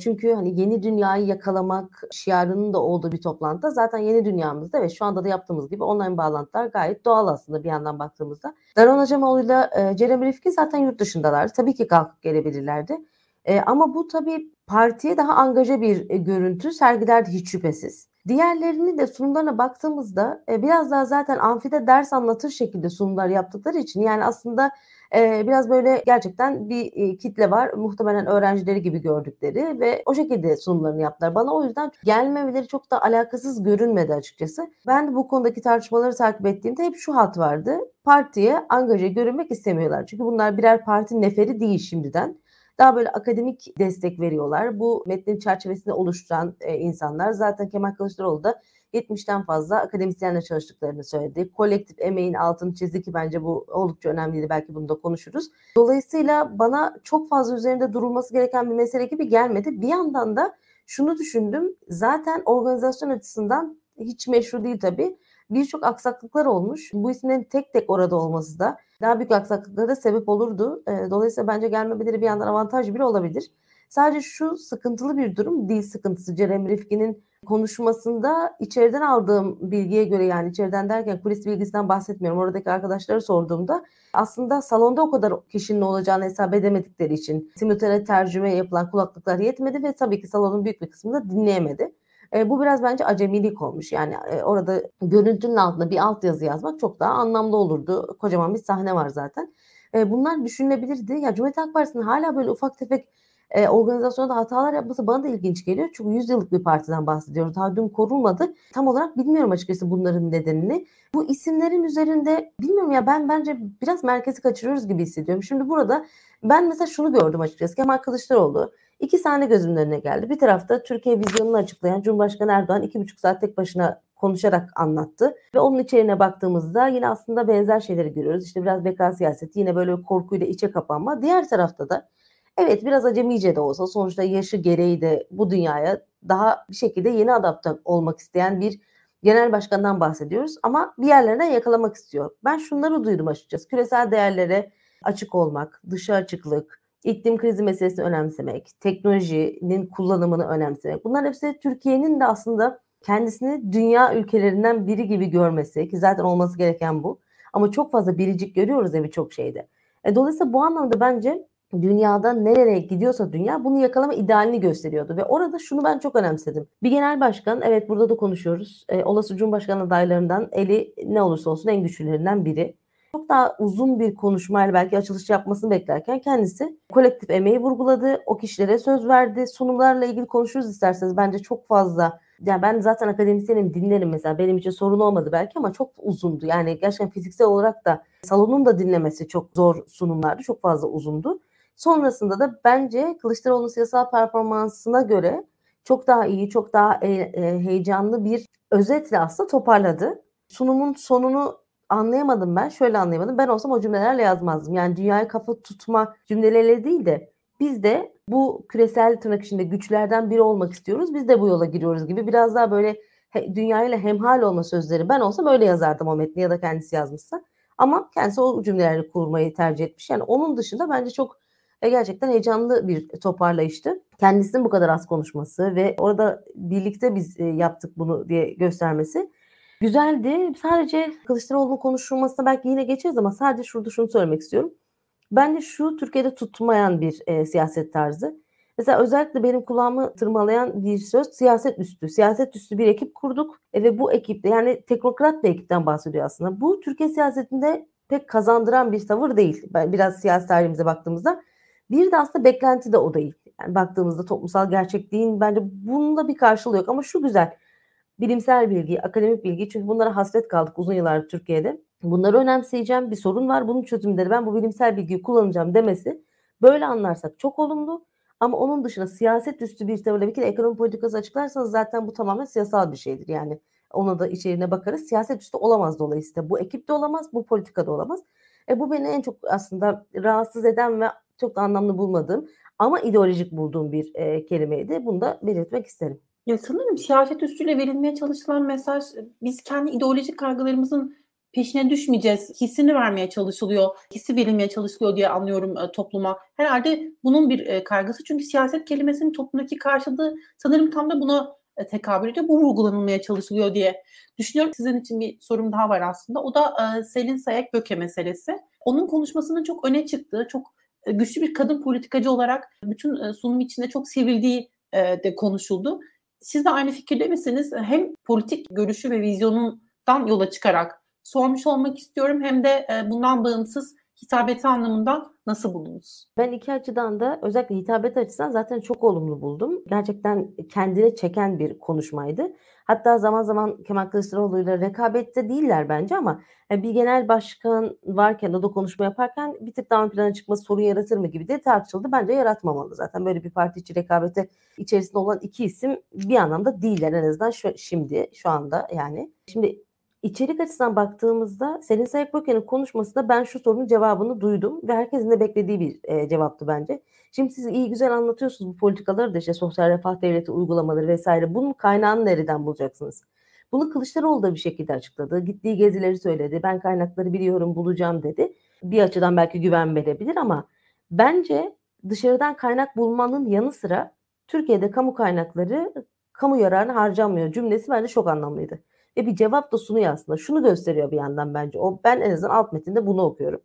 Çünkü hani yeni dünyayı yakalamak şiarının da olduğu bir toplantıda zaten yeni dünyamızda ve şu anda da yaptığımız gibi online bağlantılar gayet doğal aslında bir yandan baktığımızda. Daron Acemoğlu'yla Jeremy Rifkin zaten yurt dışındalar. Tabii ki kalkıp gelebilirlerdi. Ama bu tabii partiye daha angaja bir görüntü sergilerdi hiç şüphesiz. Diğerlerini de sunumlarına baktığımızda e, biraz daha zaten amfide ders anlatır şekilde sunumlar yaptıkları için yani aslında e, biraz böyle gerçekten bir e, kitle var. Muhtemelen öğrencileri gibi gördükleri ve o şekilde sunumlarını yaptılar. Bana o yüzden gelmemeleri çok da alakasız görünmedi açıkçası. Ben bu konudaki tartışmaları takip ettiğimde hep şu hat vardı. Partiye angaja görünmek istemiyorlar. Çünkü bunlar birer parti neferi değil şimdiden daha böyle akademik destek veriyorlar. Bu metnin çerçevesinde oluşturan e, insanlar zaten Kemal Kılıçdaroğlu da 70'ten fazla akademisyenle çalıştıklarını söyledi. Kolektif emeğin altını çizdi ki bence bu oldukça önemliydi. Belki bunu da konuşuruz. Dolayısıyla bana çok fazla üzerinde durulması gereken bir mesele gibi gelmedi. Bir yandan da şunu düşündüm. Zaten organizasyon açısından hiç meşru değil tabii. Birçok aksaklıklar olmuş. Bu isimlerin tek tek orada olması da daha büyük aksaklıklara sebep olurdu. Dolayısıyla bence gelmemeleri bir yandan avantaj bile olabilir. Sadece şu sıkıntılı bir durum dil sıkıntısı. Jeremy Rifkin'in konuşmasında içeriden aldığım bilgiye göre yani içeriden derken kulis bilgisinden bahsetmiyorum. Oradaki arkadaşlara sorduğumda aslında salonda o kadar kişinin olacağını hesap edemedikleri için simultane tercüme yapılan kulaklıklar yetmedi ve tabii ki salonun büyük bir kısmını da dinleyemedi. E, bu biraz bence acemilik olmuş. Yani e, orada görüntünün altında bir alt yazı yazmak çok daha anlamlı olurdu. Kocaman bir sahne var zaten. E, bunlar düşünülebilirdi. Ya Cumhuriyet Halk Partisi'nin hala böyle ufak tefek e, organizasyonda hatalar yapması bana da ilginç geliyor. Çünkü 100 yıllık bir partiden bahsediyoruz. Daha dün korulmadı. Tam olarak bilmiyorum açıkçası bunların nedenini. Bu isimlerin üzerinde bilmiyorum ya ben bence biraz merkezi kaçırıyoruz gibi hissediyorum. Şimdi burada ben mesela şunu gördüm açıkçası. Kemal Kılıçdaroğlu iki sahne gözümün önüne geldi. Bir tarafta Türkiye vizyonunu açıklayan Cumhurbaşkanı Erdoğan iki buçuk saat tek başına konuşarak anlattı. Ve onun içeriğine baktığımızda yine aslında benzer şeyleri görüyoruz. İşte biraz beka siyaseti, yine böyle korkuyla içe kapanma. Diğer tarafta da evet biraz acemice de olsa sonuçta yaşı gereği de bu dünyaya daha bir şekilde yeni adapte olmak isteyen bir genel başkandan bahsediyoruz. Ama bir yerlerden yakalamak istiyor. Ben şunları duydum açıkçası. Küresel değerlere açık olmak, dışa açıklık, iklim krizi meselesini önemsemek, teknolojinin kullanımını önemsemek. Bunlar hepsi Türkiye'nin de aslında kendisini dünya ülkelerinden biri gibi görmesi ki zaten olması gereken bu. Ama çok fazla biricik görüyoruz ya birçok şeyde. E, dolayısıyla bu anlamda bence dünyada nereye gidiyorsa dünya bunu yakalama idealini gösteriyordu. Ve orada şunu ben çok önemsedim. Bir genel başkan, evet burada da konuşuyoruz. E, olası Cumhurbaşkanı adaylarından eli ne olursa olsun en güçlülerinden biri. Çok daha uzun bir konuşmayla belki açılış yapmasını beklerken kendisi kolektif emeği vurguladı. O kişilere söz verdi. Sunumlarla ilgili konuşuruz isterseniz. Bence çok fazla yani ben zaten akademisyenim dinlerim mesela benim için sorun olmadı belki ama çok uzundu. Yani gerçekten fiziksel olarak da salonun da dinlemesi çok zor sunumlardı. Çok fazla uzundu. Sonrasında da bence Kılıçdaroğlu'nun siyasal performansına göre çok daha iyi, çok daha e, e, heyecanlı bir özetle aslında toparladı. Sunumun sonunu anlayamadım ben. Şöyle anlayamadım. Ben olsam o cümlelerle yazmazdım. Yani dünyaya kafa tutma cümleleriyle değil de biz de bu küresel tırnak içinde güçlerden biri olmak istiyoruz. Biz de bu yola giriyoruz gibi biraz daha böyle dünyayla hemhal olma sözleri. Ben olsam öyle yazardım o metni ya da kendisi yazmışsa. Ama kendisi o cümleleri kurmayı tercih etmiş. Yani onun dışında bence çok e, gerçekten heyecanlı bir toparlayıştı. Kendisinin bu kadar az konuşması ve orada birlikte biz e, yaptık bunu diye göstermesi güzeldi. Sadece Kılıçdaroğlu'nun konuşulmasına belki yine geçeriz ama sadece şurada şunu söylemek istiyorum. Bence şu Türkiye'de tutmayan bir e, siyaset tarzı. Mesela özellikle benim kulağımı tırmalayan bir söz siyaset üstü. Siyaset üstü bir ekip kurduk e, ve bu ekipte yani teknokrat bir ekipten bahsediyor aslında. Bu Türkiye siyasetinde pek kazandıran bir tavır değil. Ben biraz siyasi tarihimize baktığımızda. Bir de aslında beklenti de o değil. Yani baktığımızda toplumsal gerçekliğin bence bunda bir karşılığı yok. Ama şu güzel bilimsel bilgi, akademik bilgi çünkü bunlara hasret kaldık uzun yıllardır Türkiye'de. Bunları önemseyeceğim bir sorun var. Bunun çözümleri ben bu bilimsel bilgiyi kullanacağım demesi böyle anlarsak çok olumlu. Ama onun dışında siyaset üstü bir tavırla bir kere ekonomi politikası açıklarsanız zaten bu tamamen siyasal bir şeydir. Yani ona da içeriğine bakarız. Siyaset üstü olamaz dolayısıyla. Bu ekip de olamaz, bu politika da olamaz. E bu beni en çok aslında rahatsız eden ve çok da anlamlı bulmadığım ama ideolojik bulduğum bir e, kelimeydi. Bunu da belirtmek isterim. Ya sanırım siyaset üstüyle verilmeye çalışılan mesaj biz kendi ideolojik kaygılarımızın peşine düşmeyeceğiz hissini vermeye çalışılıyor, hissi verilmeye çalışılıyor diye anlıyorum e, topluma. Herhalde bunun bir e, kaygısı çünkü siyaset kelimesinin toplumdaki karşılığı sanırım tam da buna e, tekabül ediyor. Bu vurgulanılmaya çalışılıyor diye düşünüyorum. Sizin için bir sorum daha var aslında. O da e, Selin Sayak Böke meselesi. Onun konuşmasının çok öne çıktığı, çok e, güçlü bir kadın politikacı olarak bütün e, sunum içinde çok sevildiği e, de konuşuldu. Siz de aynı fikirde misiniz? Hem politik görüşü ve vizyonundan yola çıkarak sormuş olmak istiyorum hem de e, bundan bağımsız hitabeti anlamında nasıl buldunuz? Ben iki açıdan da özellikle hitabet açısından zaten çok olumlu buldum. Gerçekten kendine çeken bir konuşmaydı. Hatta zaman zaman Kemal Kılıçdaroğlu ile rekabette değiller bence ama e, bir genel başkan varken o da konuşma yaparken bir tık daha ön plana çıkması sorun yaratır mı gibi de tartışıldı. Bence yaratmamalı zaten. Böyle bir parti içi rekabete içerisinde olan iki isim bir anlamda değiller en azından şu, şimdi şu anda yani. Şimdi İçerik açısından baktığımızda Selin Sayık Böke'nin konuşmasında ben şu sorunun cevabını duydum ve herkesin de beklediği bir e, cevaptı bence. Şimdi siz iyi güzel anlatıyorsunuz bu politikaları da işte sosyal refah devleti uygulamaları vesaire. Bunun kaynağını nereden bulacaksınız? Bunu Kılıçdaroğlu da bir şekilde açıkladı. Gittiği gezileri söyledi. Ben kaynakları biliyorum bulacağım dedi. Bir açıdan belki güven verebilir ama bence dışarıdan kaynak bulmanın yanı sıra Türkiye'de kamu kaynakları kamu yararına harcanmıyor cümlesi bence çok anlamlıydı ve bir cevap da sunuyor aslında. Şunu gösteriyor bir yandan bence. O ben en azından alt metinde bunu okuyorum.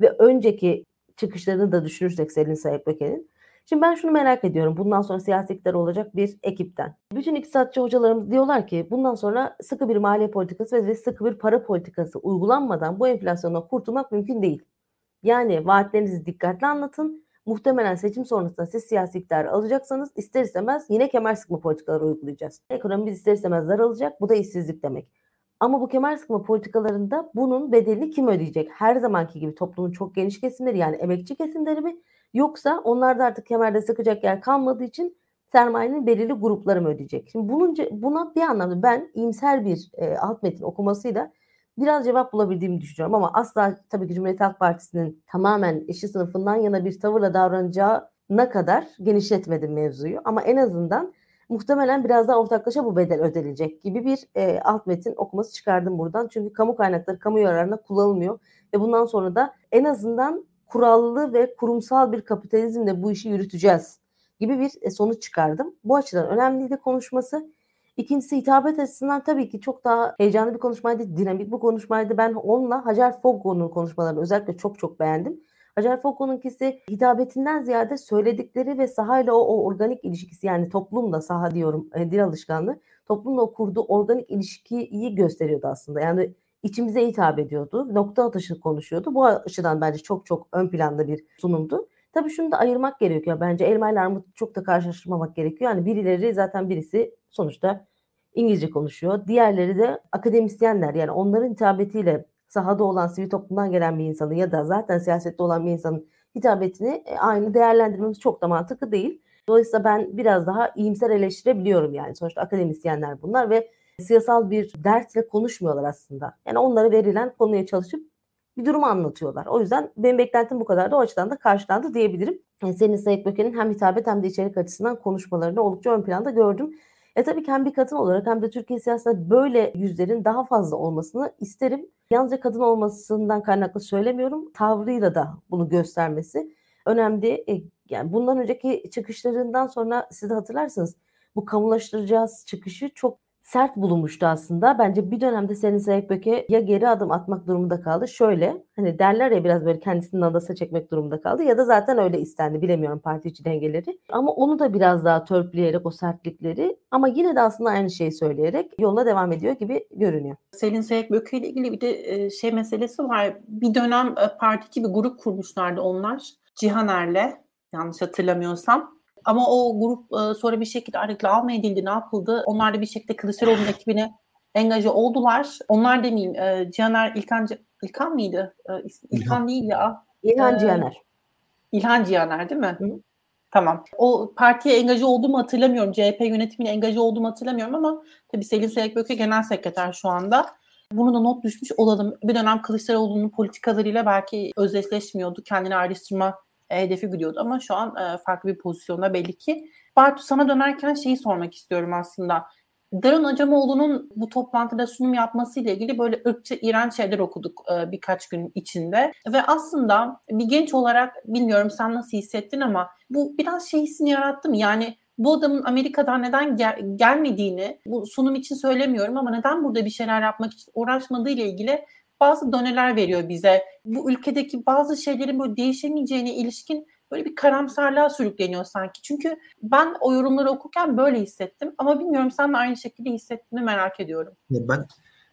Ve önceki çıkışlarını da düşünürsek Selin Sayık Böke'nin. Şimdi ben şunu merak ediyorum. Bundan sonra siyasetler olacak bir ekipten. Bütün iktisatçı hocalarımız diyorlar ki bundan sonra sıkı bir maliye politikası ve sıkı bir para politikası uygulanmadan bu enflasyondan kurtulmak mümkün değil. Yani vaatlerinizi dikkatli anlatın muhtemelen seçim sonrasında siz siyasi iktidarı alacaksanız ister istemez yine kemer sıkma politikaları uygulayacağız. Ekonomimiz ister istemez daralacak. Bu da işsizlik demek. Ama bu kemer sıkma politikalarında bunun bedelini kim ödeyecek? Her zamanki gibi toplumun çok geniş kesimleri yani emekçi kesimleri mi? Yoksa onlarda artık kemerde sıkacak yer kalmadığı için sermayenin belirli grupları mı ödeyecek? Şimdi bunun, buna bir anlamda ben iyimser bir e, alt metin okumasıyla biraz cevap bulabildiğimi düşünüyorum ama asla tabii ki Cumhuriyet Halk Partisi'nin tamamen işçi sınıfından yana bir tavırla davranacağına kadar genişletmedim mevzuyu. Ama en azından muhtemelen biraz daha ortaklaşa bu bedel ödenecek gibi bir e, alt metin okuması çıkardım buradan. Çünkü kamu kaynakları kamu yararına kullanılmıyor ve bundan sonra da en azından kurallı ve kurumsal bir kapitalizmle bu işi yürüteceğiz gibi bir e, sonuç çıkardım. Bu açıdan önemliydi konuşması. İkincisi hitabet açısından tabii ki çok daha heyecanlı bir konuşmaydı, dinamik bir konuşmaydı. Ben onunla Hacer Foggo'nun konuşmalarını özellikle çok çok beğendim. Hacer Foucault'unkisi hitabetinden ziyade söyledikleri ve sahayla o, o organik ilişkisi yani toplumla saha diyorum e, dil alışkanlığı toplumla o kurduğu organik ilişkiyi gösteriyordu aslında. Yani içimize hitap ediyordu. Nokta atışı konuşuyordu. Bu açıdan bence çok çok ön planda bir sunumdu. Tabii şunu da ayırmak gerekiyor. Bence elma ile armut çok da karşılaştırmamak gerekiyor. Yani birileri zaten birisi sonuçta İngilizce konuşuyor. Diğerleri de akademisyenler. Yani onların hitabetiyle sahada olan sivil toplumdan gelen bir insanı ya da zaten siyasette olan bir insanın hitabetini e, aynı değerlendirmemiz çok da mantıklı değil. Dolayısıyla ben biraz daha iyimser eleştirebiliyorum yani. Sonuçta akademisyenler bunlar ve siyasal bir dertle konuşmuyorlar aslında. Yani onlara verilen konuya çalışıp bir durumu anlatıyorlar. O yüzden benim beklentim bu kadar da o açıdan da karşılandı diyebilirim. Yani senin Sayık Böke'nin hem hitabet hem de içerik açısından konuşmalarını oldukça ön planda gördüm. E tabii ki hem bir kadın olarak hem de Türkiye siyasetinde böyle yüzlerin daha fazla olmasını isterim. Yalnızca kadın olmasından kaynaklı söylemiyorum. Tavrıyla da bunu göstermesi önemli. E, yani bundan önceki çıkışlarından sonra siz de hatırlarsınız bu kamulaştıracağız çıkışı çok sert bulunmuştu aslında. Bence bir dönemde Selin Sayıkböke ya geri adım atmak durumunda kaldı. Şöyle hani derler ya biraz böyle kendisinin adasa çekmek durumunda kaldı ya da zaten öyle istendi bilemiyorum parti içi dengeleri. Ama onu da biraz daha törpüleyerek o sertlikleri ama yine de aslında aynı şeyi söyleyerek yoluna devam ediyor gibi görünüyor. Selin Sayıkböke ile ilgili bir de şey meselesi var. Bir dönem parti gibi grup kurmuşlardı onlar. Cihaner'le yanlış hatırlamıyorsam. Ama o grup e, sonra bir şekilde reklam edildi, ne yapıldı? Onlar da bir şekilde Kılıçdaroğlu'nun ekibine engaje oldular. Onlar demeyeyim, e, Cihaner İlkan, İlkan mıydı? E, İlkan değil ya. İlhan e, Cihaner. İlhan Cihaner değil mi? Hı. Tamam. O partiye engaje olduğumu hatırlamıyorum. CHP yönetimine engaje olduğumu hatırlamıyorum ama tabii Selin Seyekböke genel sekreter şu anda. Bunu da not düşmüş olalım. Bir dönem Kılıçdaroğlu'nun politikalarıyla belki özdeşleşmiyordu. Kendini ayrıştırma e, hedefi gidiyordu ama şu an e, farklı bir pozisyonda belli ki. Bartu sana dönerken şeyi sormak istiyorum aslında. Darın Acamoğlu'nun bu toplantıda sunum yapması ile ilgili böyle ırkçı, iğrenç şeyler okuduk e, birkaç gün içinde. Ve aslında bir genç olarak bilmiyorum sen nasıl hissettin ama bu biraz şey hissini yarattı mı? Yani bu adamın Amerika'dan neden gel- gelmediğini bu sunum için söylemiyorum ama neden burada bir şeyler yapmak için uğraşmadığı ile ilgili bazı doneler veriyor bize. Bu ülkedeki bazı şeylerin böyle değişemeyeceğine ilişkin böyle bir karamsarlığa sürükleniyor sanki. Çünkü ben o yorumları okurken böyle hissettim ama bilmiyorum sen de aynı şekilde hissettiğini merak ediyorum. Ben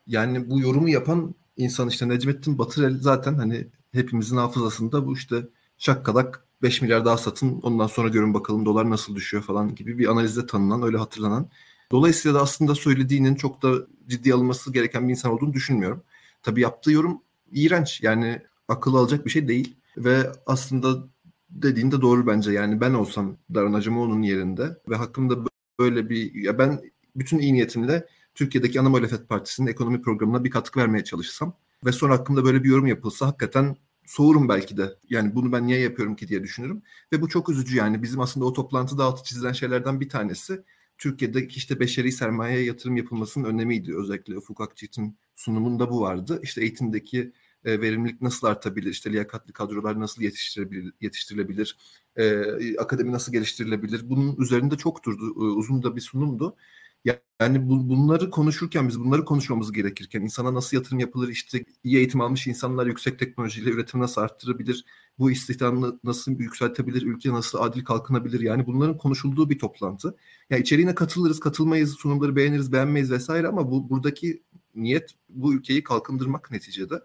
yani bu yorumu yapan insan işte Necmettin Batırel zaten hani hepimizin hafızasında bu işte şakkadak 5 milyar daha satın ondan sonra görün bakalım dolar nasıl düşüyor falan gibi bir analizde tanınan öyle hatırlanan. Dolayısıyla da aslında söylediğinin çok da ciddi alınması gereken bir insan olduğunu düşünmüyorum. Tabii yaptığı yorum iğrenç. Yani akıl alacak bir şey değil. Ve aslında dediğin de doğru bence. Yani ben olsam Daran Acemoğlu'nun yerinde ve hakkında böyle bir ya ben bütün iyi niyetimle Türkiye'deki ana muhalefet partisinin ekonomi programına bir katkı vermeye çalışsam ve sonra hakkında böyle bir yorum yapılsa hakikaten soğurum belki de. Yani bunu ben niye yapıyorum ki diye düşünürüm. Ve bu çok üzücü yani. Bizim aslında o toplantıda altı çizilen şeylerden bir tanesi Türkiye'deki işte beşeri sermayeye yatırım yapılmasının önemiydi. Özellikle Ufuk Akçıt'ın sunumunda bu vardı. İşte eğitimdeki e, verimlilik nasıl artabilir, işte liyakatli kadrolar nasıl yetiştirilebilir, yetiştirilebilir e, akademi nasıl geliştirilebilir. Bunun üzerinde çok durdu, e, uzun da bir sunumdu. Yani bu, bunları konuşurken biz bunları konuşmamız gerekirken insana nasıl yatırım yapılır işte iyi eğitim almış insanlar yüksek teknolojiyle üretim nasıl arttırabilir bu istihdamı nasıl yükseltebilir ülke nasıl adil kalkınabilir yani bunların konuşulduğu bir toplantı. Yani içeriğine katılırız katılmayız sunumları beğeniriz beğenmeyiz vesaire ama bu buradaki niyet bu ülkeyi kalkındırmak neticede.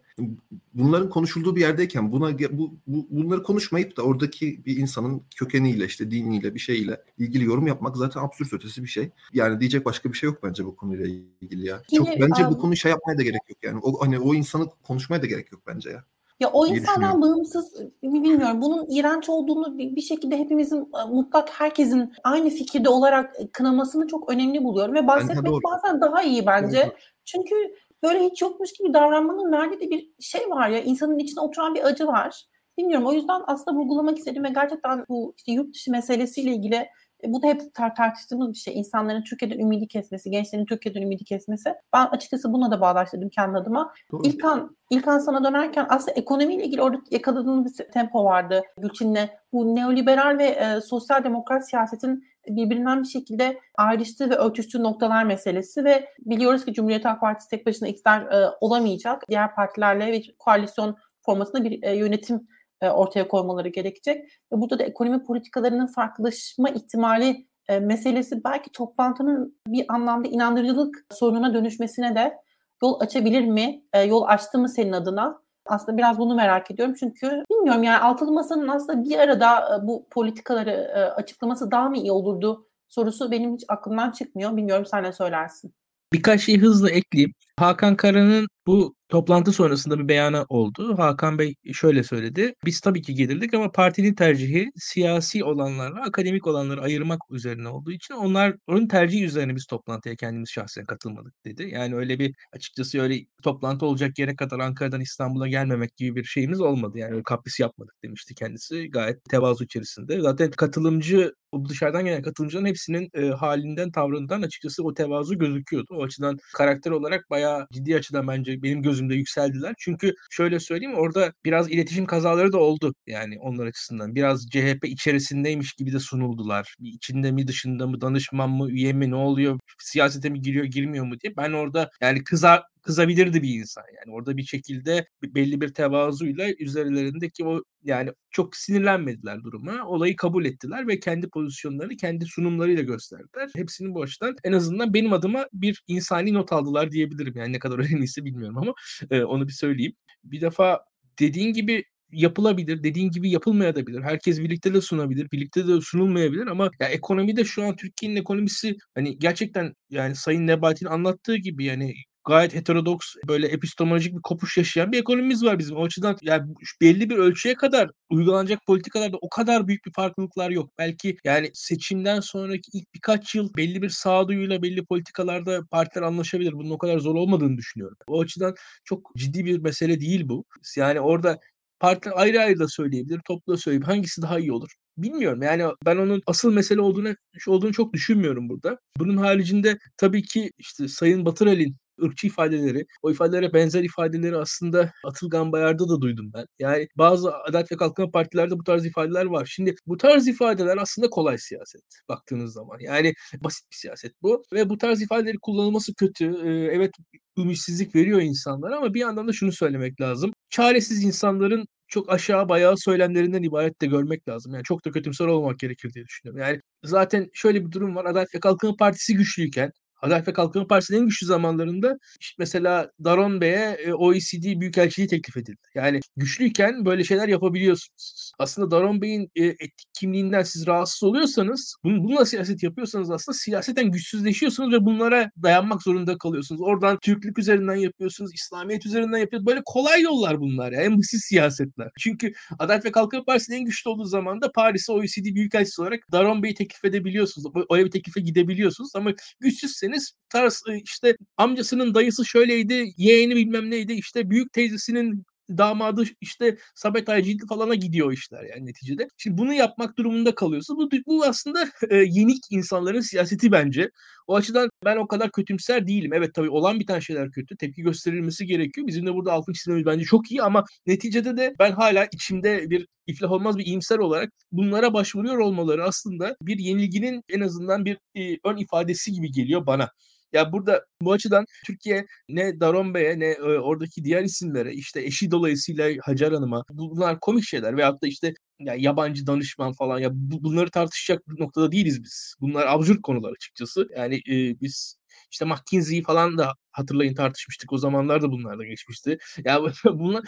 Bunların konuşulduğu bir yerdeyken buna bu, bu bunları konuşmayıp da oradaki bir insanın kökeniyle işte diniyle bir şeyle ilgili yorum yapmak zaten absürt ötesi bir şey. Yani diyecek başka bir şey yok bence bu konuyla ilgili ya. Çok bence bu konuyu şey yapmaya da gerek yok yani. O hani o insanı konuşmaya da gerek yok bence ya. Ya o insandan bağımsız bilmiyorum. Bunun iğrenç olduğunu bir, şekilde hepimizin mutlak herkesin aynı fikirde olarak kınamasını çok önemli buluyorum ve bahsetmek bazen daha iyi bence. Doğru. Çünkü böyle hiç yokmuş gibi davranmanın verdiği de bir şey var ya insanın içine oturan bir acı var. Bilmiyorum o yüzden aslında vurgulamak istedim ve gerçekten bu işte yurt dışı meselesiyle ilgili bu da hep tar- tartıştığımız bir şey. İnsanların Türkiye'den ümidi kesmesi, gençlerin Türkiye'den ümidi kesmesi. Ben açıkçası buna da bağdaştırdım kendi adıma. Doğru. İlkan, İlkan sana dönerken aslında ekonomiyle ilgili orada yakaladığımız bir tempo vardı Gülçin'le. Bu neoliberal ve e, sosyal demokrat siyasetin birbirinden bir şekilde ayrıştığı ve örtüştüğü noktalar meselesi ve biliyoruz ki Cumhuriyet Halk Partisi tek başına iktidar e, olamayacak. Diğer partilerle bir koalisyon formatında bir e, yönetim e, ortaya koymaları gerekecek. Ve burada da ekonomi politikalarının farklılaşma ihtimali e, meselesi belki toplantının bir anlamda inandırıcılık sorununa dönüşmesine de yol açabilir mi? E, yol açtı mı senin adına? Aslında biraz bunu merak ediyorum çünkü bilmiyorum yani altılı masanın aslında bir arada bu politikaları açıklaması daha mı iyi olurdu sorusu benim hiç aklımdan çıkmıyor. Bilmiyorum sen ne söylersin? Birkaç şey hızlı ekleyeyim. Hakan Kara'nın bu toplantı sonrasında bir beyanı oldu. Hakan Bey şöyle söyledi. Biz tabii ki gelirdik ama partinin tercihi siyasi olanlarla akademik olanları ayırmak üzerine olduğu için onlar onun tercihi üzerine biz toplantıya kendimiz şahsen katılmadık dedi. Yani öyle bir açıkçası öyle toplantı olacak yere kadar Ankara'dan İstanbul'a gelmemek gibi bir şeyimiz olmadı. Yani öyle kapris yapmadık demişti kendisi. Gayet tevazu içerisinde. Zaten katılımcı dışarıdan gelen katılımcıların hepsinin e, halinden, tavrından açıkçası o tevazu gözüküyordu. O açıdan karakter olarak bayağı ciddi açıdan bence benim gözümde yükseldiler. Çünkü şöyle söyleyeyim orada biraz iletişim kazaları da oldu yani onlar açısından. Biraz CHP içerisindeymiş gibi de sunuldular. İçinde mi dışında mı danışman mı üye mi ne oluyor siyasete mi giriyor girmiyor mu diye. Ben orada yani kızar kızabilirdi bir insan. Yani orada bir şekilde belli bir tevazuyla üzerlerindeki o yani çok sinirlenmediler duruma. Olayı kabul ettiler ve kendi pozisyonlarını kendi sunumlarıyla gösterdiler. Hepsinin bu açıdan en azından benim adıma bir insani not aldılar diyebilirim. Yani ne kadar önemliyse bilmiyorum ama e, onu bir söyleyeyim. Bir defa dediğin gibi yapılabilir. Dediğin gibi yapılmayabilir. Herkes birlikte de sunabilir. Birlikte de sunulmayabilir ama ya ekonomide şu an Türkiye'nin ekonomisi hani gerçekten yani Sayın Nebati'nin anlattığı gibi yani gayet heterodoks böyle epistemolojik bir kopuş yaşayan bir ekonomimiz var bizim. O açıdan yani belli bir ölçüye kadar uygulanacak politikalarda o kadar büyük bir farklılıklar yok. Belki yani seçimden sonraki ilk birkaç yıl belli bir sağduyuyla belli politikalarda partiler anlaşabilir. Bunun o kadar zor olmadığını düşünüyorum. O açıdan çok ciddi bir mesele değil bu. Yani orada partiler ayrı ayrı da söyleyebilir, toplu da söyleyebilir. Hangisi daha iyi olur? Bilmiyorum. Yani ben onun asıl mesele olduğunu olduğunu çok düşünmüyorum burada. Bunun haricinde tabii ki işte Sayın Batıral'in ırkçı ifadeleri, o ifadelere benzer ifadeleri aslında Atılgan Bayar'da da duydum ben. Yani bazı Adalet ve Kalkınma Partilerde bu tarz ifadeler var. Şimdi bu tarz ifadeler aslında kolay siyaset baktığınız zaman. Yani basit bir siyaset bu. Ve bu tarz ifadeleri kullanılması kötü. Evet ümitsizlik veriyor insanlara ama bir yandan da şunu söylemek lazım. Çaresiz insanların çok aşağı bayağı söylemlerinden ibaret de görmek lazım. Yani çok da kötümser olmak gerekir diye düşünüyorum. Yani zaten şöyle bir durum var. Adalet ve Kalkınma Partisi güçlüyken Adalet ve Kalkınma Partisi'nin en güçlü zamanlarında işte mesela Daron Bey'e e, OECD Büyükelçiliği teklif edildi. Yani güçlüyken böyle şeyler yapabiliyorsunuz. Aslında Daron Bey'in e, etik kimliğinden siz rahatsız oluyorsanız, bunu, bununla siyaset yapıyorsanız aslında siyaseten güçsüzleşiyorsunuz ve bunlara dayanmak zorunda kalıyorsunuz. Oradan Türklük üzerinden yapıyorsunuz, İslamiyet üzerinden yapıyorsunuz. Böyle kolay yollar bunlar ya. En basit siyasetler. Çünkü Adalet ve Kalkınma Partisi'nin en güçlü olduğu zaman da Paris'e OECD Büyükelçisi olarak Daron Bey'i teklif edebiliyorsunuz. O bir teklife gidebiliyorsunuz ama güçsüzseniz derseniz tarz işte amcasının dayısı şöyleydi, yeğeni bilmem neydi, işte büyük teyzesinin damadı işte Sabet Aycı'ydı falana gidiyor işler yani neticede. Şimdi bunu yapmak durumunda kalıyorsun. Bu, bu aslında e, yenik insanların siyaseti bence. O açıdan ben o kadar kötümser değilim. Evet tabii olan bir tane şeyler kötü. Tepki gösterilmesi gerekiyor. Bizim de burada altın çizmemiz bence çok iyi ama neticede de ben hala içimde bir iflah olmaz bir iyimser olarak bunlara başvuruyor olmaları aslında bir yenilginin en azından bir e, ön ifadesi gibi geliyor bana. Ya burada bu açıdan Türkiye ne Daron Bey'e ne e, oradaki diğer isimlere işte eşi dolayısıyla Hacer Hanım'a bunlar komik şeyler veyahut da işte ya yabancı danışman falan ya bu, bunları tartışacak bir noktada değiliz biz. Bunlar absürt konular açıkçası. Yani e, biz işte McKinsey'yi falan da hatırlayın tartışmıştık. O zamanlar da bunlar da geçmişti. Ya bunlar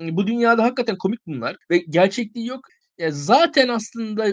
bu dünyada hakikaten komik bunlar ve gerçekliği yok. Ya zaten aslında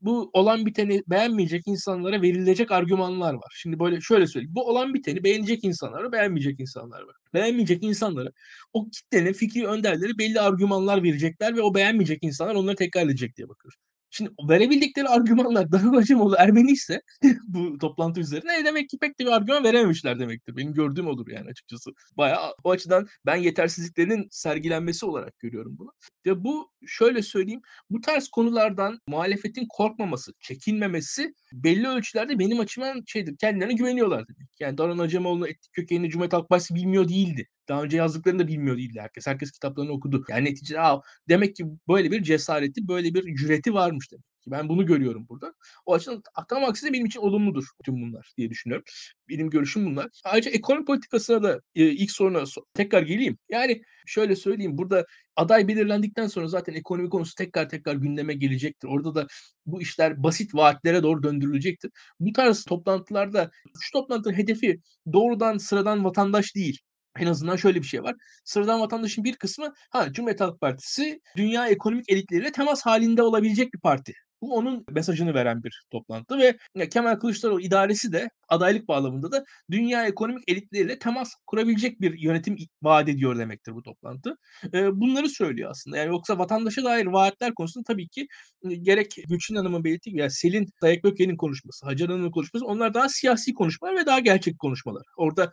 bu olan biteni beğenmeyecek insanlara verilecek argümanlar var. Şimdi böyle şöyle söyleyeyim. Bu olan biteni beğenecek insanlara, beğenmeyecek insanlar var. Beğenmeyecek insanlara o kitlenin fikri önderleri belli argümanlar verecekler ve o beğenmeyecek insanlar onları tekrar edecek diye bakıyoruz. Şimdi verebildikleri argümanlar Darul Acemoğlu Ermeni ise bu toplantı üzerine demek ki pek de bir argüman verememişler demektir. Benim gördüğüm odur yani açıkçası. Bayağı o açıdan ben yetersizliklerinin sergilenmesi olarak görüyorum bunu. Ve bu şöyle söyleyeyim bu tarz konulardan muhalefetin korkmaması, çekinmemesi belli ölçülerde benim açımdan şeydir. Kendilerine güveniyorlar demek. Yani Darul Acemoğlu'nun etnik kökenini Cumhuriyet Halk Partisi bilmiyor değildi. Daha önce yazdıklarını da bilmiyor değildi herkes. Herkes kitaplarını okudu. Yani neticede Aa, demek ki böyle bir cesareti, böyle bir cüreti varmış demek ki. Ben bunu görüyorum burada. O açıdan tam aksine benim için olumludur tüm bunlar diye düşünüyorum. Benim görüşüm bunlar. Ayrıca ekonomi politikasına da e, ilk soruna tekrar geleyim. Yani şöyle söyleyeyim burada aday belirlendikten sonra zaten ekonomi konusu tekrar tekrar gündeme gelecektir. Orada da bu işler basit vaatlere doğru döndürülecektir. Bu tarz toplantılarda şu toplantının hedefi doğrudan sıradan vatandaş değil. En azından şöyle bir şey var. Sıradan vatandaşın bir kısmı ha Cumhuriyet Halk Partisi dünya ekonomik elitleriyle temas halinde olabilecek bir parti. Bu onun mesajını veren bir toplantı ve Kemal Kılıçdaroğlu idaresi de adaylık bağlamında da dünya ekonomik elitleriyle temas kurabilecek bir yönetim vaat ediyor demektir bu toplantı. bunları söylüyor aslında. Yani yoksa vatandaşa dair vaatler konusunda tabii ki gerek Gülçin Hanım'ın belirttiği gibi yani Selin Dayak konuşması, Hacer Hanım'ın konuşması onlar daha siyasi konuşmalar ve daha gerçek konuşmalar. Orada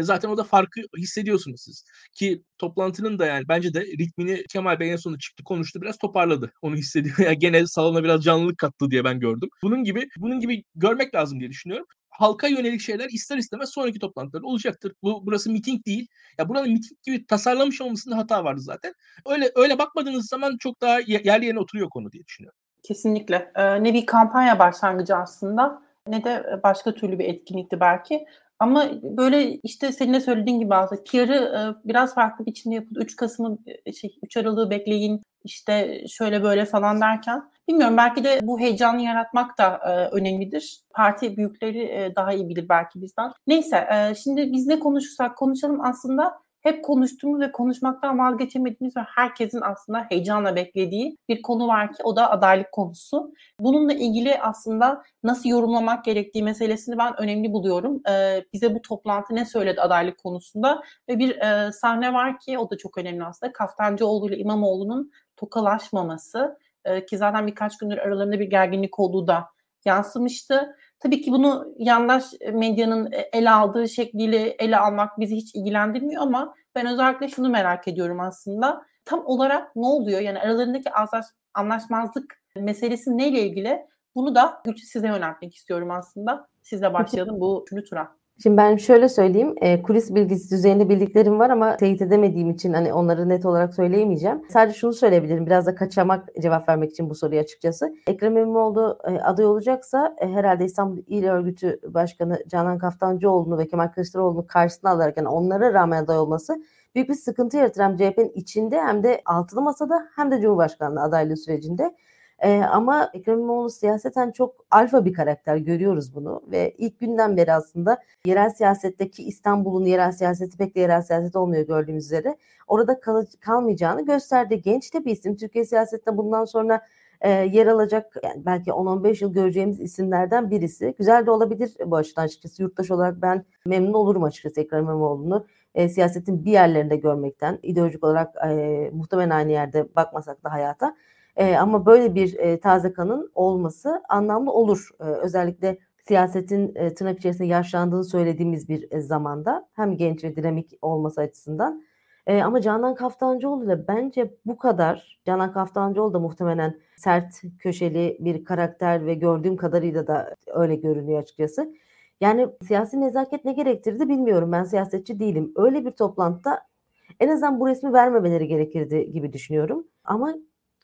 zaten o da farkı hissediyorsunuz siz. Ki toplantının da yani bence de ritmini Kemal Bey en sonunda çıktı konuştu biraz toparladı. Onu hissediyor. Yani gene salona biraz canlılık kattı diye ben gördüm. Bunun gibi bunun gibi görmek lazım diye düşünüyorum. Halka yönelik şeyler ister istemez sonraki toplantılarda olacaktır. Bu burası miting değil. Ya buranın miting gibi tasarlamış olmasında hata vardı zaten. Öyle öyle bakmadığınız zaman çok daha yerli yerine oturuyor konu diye düşünüyorum. Kesinlikle. Ee, ne bir kampanya başlangıcı aslında ne de başka türlü bir etkinlikti belki. Ama böyle işte senin de söylediğin gibi aslında PR'ı e, biraz farklı biçimde yapıldı. 3 Kasım'ı e, şey 3 Aralık'ı bekleyin işte şöyle böyle falan derken bilmiyorum belki de bu heyecanı yaratmak da e, önemlidir. Parti büyükleri e, daha iyi bilir belki bizden. Neyse e, şimdi biz ne konuşursak konuşalım aslında hep konuştuğumuz ve konuşmaktan vazgeçemediğimiz ve herkesin aslında heyecanla beklediği bir konu var ki o da adaylık konusu. Bununla ilgili aslında nasıl yorumlamak gerektiği meselesini ben önemli buluyorum. Ee, bize bu toplantı ne söyledi adaylık konusunda ve bir e, sahne var ki o da çok önemli aslında. Kaftancıoğlu ile İmamoğlu'nun tokalaşmaması e, ki zaten birkaç gündür aralarında bir gerginlik olduğu da yansımıştı. Tabii ki bunu yandaş medyanın ele aldığı şekliyle ele almak bizi hiç ilgilendirmiyor ama ben özellikle şunu merak ediyorum aslında. Tam olarak ne oluyor? Yani aralarındaki anlaşmazlık meselesi neyle ilgili? Bunu da Gülçin size yöneltmek istiyorum aslında. Sizle başlayalım bu üçüncü tura. Şimdi ben şöyle söyleyeyim. E, kulis bilgisi düzeyinde bildiklerim var ama teyit edemediğim için hani onları net olarak söyleyemeyeceğim. Sadece şunu söyleyebilirim. Biraz da kaçamak cevap vermek için bu soruyu açıkçası. Ekrem İmamoğlu e, aday olacaksa e, herhalde İstanbul İl Örgütü Başkanı Canan Kaftancıoğlu'nu ve Kemal Kılıçdaroğlu'nu karşısına alarak yani onlara rağmen aday olması büyük bir sıkıntı yaratır hem CHP'nin içinde hem de altılı masada hem de Cumhurbaşkanlığı adaylığı sürecinde. Ee, ama Ekrem İmamoğlu siyaseten çok alfa bir karakter görüyoruz bunu ve ilk günden beri aslında yerel siyasetteki İstanbul'un yerel siyaseti pek de yerel siyaset olmuyor gördüğümüz üzere orada kal- kalmayacağını gösterdi. Genç de bir isim Türkiye siyasetinde bundan sonra e, yer alacak yani belki 10-15 yıl göreceğimiz isimlerden birisi. Güzel de olabilir bu açıdan açıkçası. Yurttaş olarak ben memnun olurum açıkçası Ekrem İmamoğlu'nu e, siyasetin bir yerlerinde görmekten. ideolojik olarak e, muhtemelen aynı yerde bakmasak da hayata. E, ama böyle bir e, taze kanın olması anlamlı olur. E, özellikle siyasetin e, tırnak içerisinde yaşlandığını söylediğimiz bir e, zamanda hem genç ve dinamik olması açısından. E, ama Canan Kaftancıoğlu da bence bu kadar. Canan Kaftancıoğlu da muhtemelen sert, köşeli bir karakter ve gördüğüm kadarıyla da öyle görünüyor açıkçası. Yani siyasi nezaket ne gerektirdi bilmiyorum. Ben siyasetçi değilim. Öyle bir toplantıda en azından bu resmi vermemeleri gerekirdi gibi düşünüyorum. Ama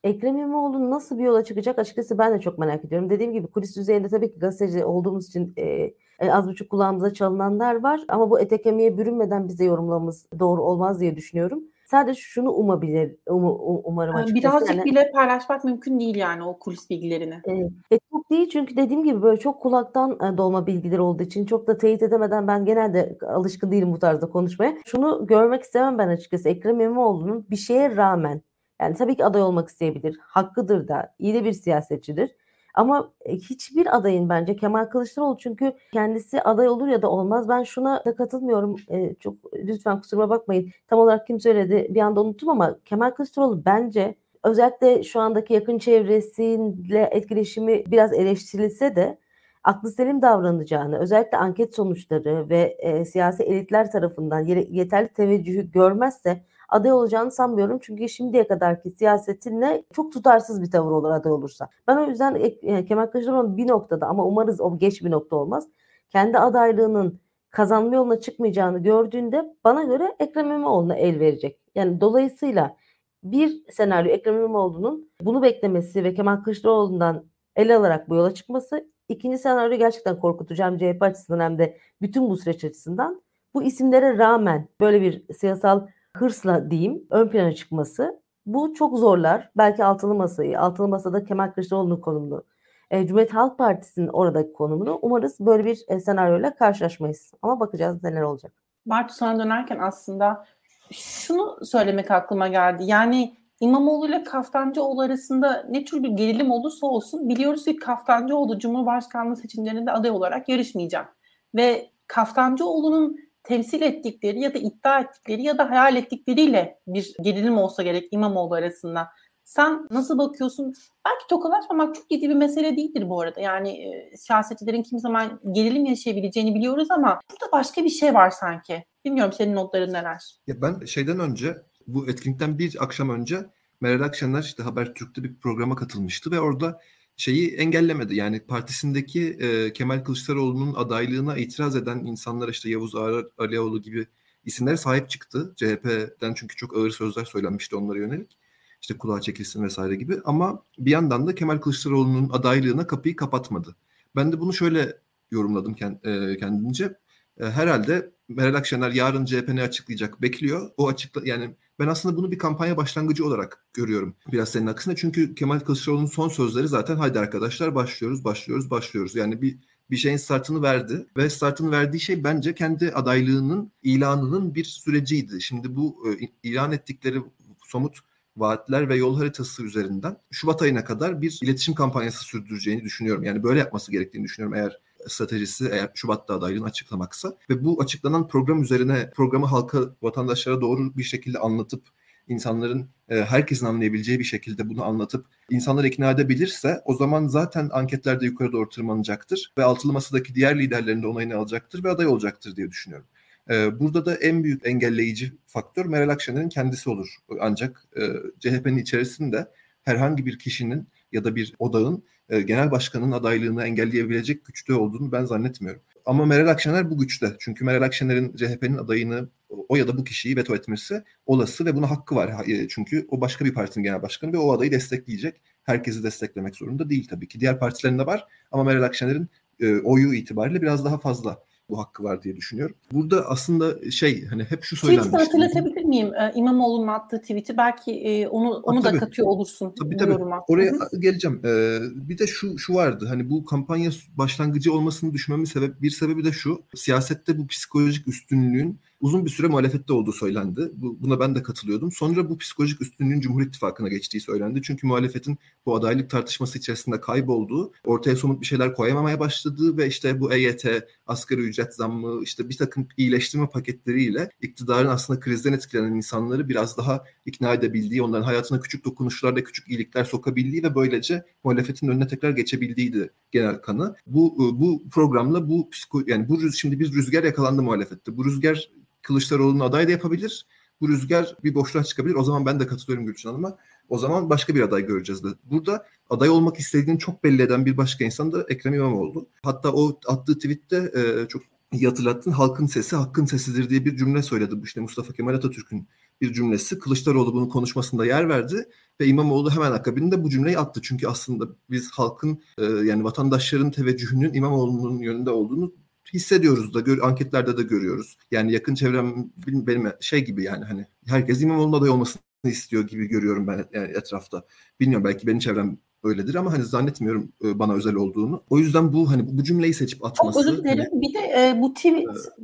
Ekrem İmamoğlu nasıl bir yola çıkacak açıkçası ben de çok merak ediyorum. Dediğim gibi kulis düzeyinde tabii ki gazeteci olduğumuz için e, e, az buçuk kulağımıza çalınanlar var. Ama bu ete kemiğe bürünmeden bize yorumlamamız doğru olmaz diye düşünüyorum. Sadece şunu umabilir, um, umarım açıkçası. Birazcık yani, bile paylaşmak mümkün değil yani o kulis bilgilerini. E, e, çok değil çünkü dediğim gibi böyle çok kulaktan e, dolma bilgiler olduğu için çok da teyit edemeden ben genelde alışkın değilim bu tarzda konuşmaya. Şunu görmek istemem ben açıkçası. Ekrem İmamoğlu'nun bir şeye rağmen yani tabii ki aday olmak isteyebilir. Hakkıdır da. iyi de bir siyasetçidir. Ama e, hiçbir adayın bence Kemal Kılıçdaroğlu çünkü kendisi aday olur ya da olmaz. Ben şuna da katılmıyorum. Ee, çok lütfen kusuruma bakmayın. Tam olarak kim söyledi bir anda unuttum ama Kemal Kılıçdaroğlu bence özellikle şu andaki yakın çevresiyle etkileşimi biraz eleştirilse de aklı selim davranacağını, özellikle anket sonuçları ve e, siyasi elitler tarafından yeterli teveccühü görmezse aday olacağını sanmıyorum. Çünkü şimdiye kadarki siyasetinle çok tutarsız bir tavır olur aday olursa. Ben o yüzden e, Kemal Kılıçdaroğlu bir noktada ama umarız o geç bir nokta olmaz. Kendi adaylığının kazanma yoluna çıkmayacağını gördüğünde bana göre Ekrem İmamoğlu'na el verecek. Yani dolayısıyla bir senaryo Ekrem İmamoğlu'nun bunu beklemesi ve Kemal Kılıçdaroğlu'ndan el alarak bu yola çıkması. İkinci senaryo gerçekten korkutucu CHP açısından hem de bütün bu süreç açısından. Bu isimlere rağmen böyle bir siyasal hırsla diyeyim ön plana çıkması bu çok zorlar. Belki altılı masayı, altılı masada Kemal Kılıçdaroğlu'nun konumunu, e, Cumhuriyet Halk Partisi'nin oradaki konumunu umarız böyle bir e, senaryoyla karşılaşmayız. Ama bakacağız neler olacak. Bartu sana dönerken aslında şunu söylemek aklıma geldi. Yani İmamoğlu ile Kaftancıoğlu arasında ne tür bir gerilim olursa olsun biliyoruz ki Kaftancıoğlu Cumhurbaşkanlığı seçimlerinde aday olarak yarışmayacak. Ve Kaftancıoğlu'nun temsil ettikleri ya da iddia ettikleri ya da hayal ettikleriyle bir gerilim olsa gerek İmamoğlu arasında. Sen nasıl bakıyorsun? Belki tokalaşmamak çok ciddi bir mesele değildir bu arada. Yani e, siyasetçilerin kim zaman gerilim yaşayabileceğini biliyoruz ama burada başka bir şey var sanki. Bilmiyorum senin notların neler? Ya ben şeyden önce bu etkinlikten bir akşam önce Meral Akşener işte Habertürk'te bir programa katılmıştı ve orada şeyi engellemedi. Yani partisindeki e, Kemal Kılıçdaroğlu'nun adaylığına itiraz eden insanlar işte Yavuz Alioğlu gibi isimlere sahip çıktı. CHP'den çünkü çok ağır sözler söylenmişti onlara yönelik. İşte kulağa çekilsin vesaire gibi. Ama bir yandan da Kemal Kılıçdaroğlu'nun adaylığına kapıyı kapatmadı. Ben de bunu şöyle yorumladım kendimce. E, herhalde Meral Akşener yarın CHP ne açıklayacak bekliyor. O açıkla yani ben aslında bunu bir kampanya başlangıcı olarak görüyorum biraz senin aksine. Çünkü Kemal Kılıçdaroğlu'nun son sözleri zaten haydi arkadaşlar başlıyoruz, başlıyoruz, başlıyoruz. Yani bir bir şeyin startını verdi ve startını verdiği şey bence kendi adaylığının ilanının bir süreciydi. Şimdi bu e, ilan ettikleri somut vaatler ve yol haritası üzerinden Şubat ayına kadar bir iletişim kampanyası sürdüreceğini düşünüyorum. Yani böyle yapması gerektiğini düşünüyorum eğer stratejisi eğer Şubat'ta adaylığını açıklamaksa ve bu açıklanan program üzerine programı halka vatandaşlara doğru bir şekilde anlatıp insanların e, herkesin anlayabileceği bir şekilde bunu anlatıp insanları ikna edebilirse o zaman zaten anketlerde yukarı doğru tırmanacaktır ve altılı masadaki diğer liderlerin de onayını alacaktır ve aday olacaktır diye düşünüyorum. E, burada da en büyük engelleyici faktör Meral Akşener'in kendisi olur. Ancak e, CHP'nin içerisinde herhangi bir kişinin ya da bir odağın e, genel başkanın adaylığını engelleyebilecek güçte olduğunu ben zannetmiyorum. Ama Meral Akşener bu güçte. Çünkü Meral Akşener'in CHP'nin adayını o ya da bu kişiyi veto etmesi olası ve buna hakkı var. E, çünkü o başka bir partinin genel başkanı ve o adayı destekleyecek. Herkesi desteklemek zorunda değil tabii ki. Diğer partilerin de var ama Meral Akşener'in e, oyu itibariyle biraz daha fazla bu hakkı var diye düşünüyorum. Burada aslında şey hani hep şu söylenmiş. Tweet'i hatırlatabilir miyim? Ee, İmamoğlu'nun attığı tweet'i belki e, onu onu ha, da katıyor olursun. Tabii tabii. Yoruma. Oraya Hı-hı. geleceğim. Ee, bir de şu şu vardı. Hani bu kampanya başlangıcı olmasını düşünmemin sebep bir sebebi de şu. Siyasette bu psikolojik üstünlüğün uzun bir süre muhalefette olduğu söylendi. Bu, buna ben de katılıyordum. Sonra bu psikolojik üstünlüğün Cumhur İttifakı'na geçtiği söylendi. Çünkü muhalefetin bu adaylık tartışması içerisinde kaybolduğu, ortaya somut bir şeyler koyamamaya başladığı ve işte bu EYT, asgari ücret zammı, işte bir takım iyileştirme paketleriyle iktidarın aslında krizden etkilenen insanları biraz daha ikna edebildiği, onların hayatına küçük dokunuşlarla küçük iyilikler sokabildiği ve böylece muhalefetin önüne tekrar geçebildiğiydi genel kanı. Bu bu programla bu psiko yani bu şimdi bir rüzgar yakalandı muhalefette. Bu rüzgar Kılıçdaroğlu'nun aday da yapabilir. Bu rüzgar bir boşluğa çıkabilir. O zaman ben de katılıyorum Gülçin Hanım'a. O zaman başka bir aday göreceğiz. Burada aday olmak istediğini çok belli eden bir başka insan da Ekrem İmamoğlu. Hatta o attığı tweette e, çok iyi hatırlattın. Halkın sesi hakkın sesidir diye bir cümle söyledi. İşte Mustafa Kemal Atatürk'ün bir cümlesi. Kılıçdaroğlu bunu konuşmasında yer verdi ve İmamoğlu hemen akabinde bu cümleyi attı. Çünkü aslında biz halkın e, yani vatandaşların teveccühünün İmamoğlu'nun yönünde olduğunu hissediyoruz da gör, anketlerde de görüyoruz. Yani yakın çevrem benim şey gibi yani hani herkes İmamoğlu'nun aday olmasını istiyor gibi görüyorum ben yani etrafta. Bilmiyorum belki benim çevrem öyledir ama hani zannetmiyorum e, bana özel olduğunu. O yüzden bu hani bu cümleyi seçip atması. Çok özür dilerim. Hani, bir de e, bu tweet e,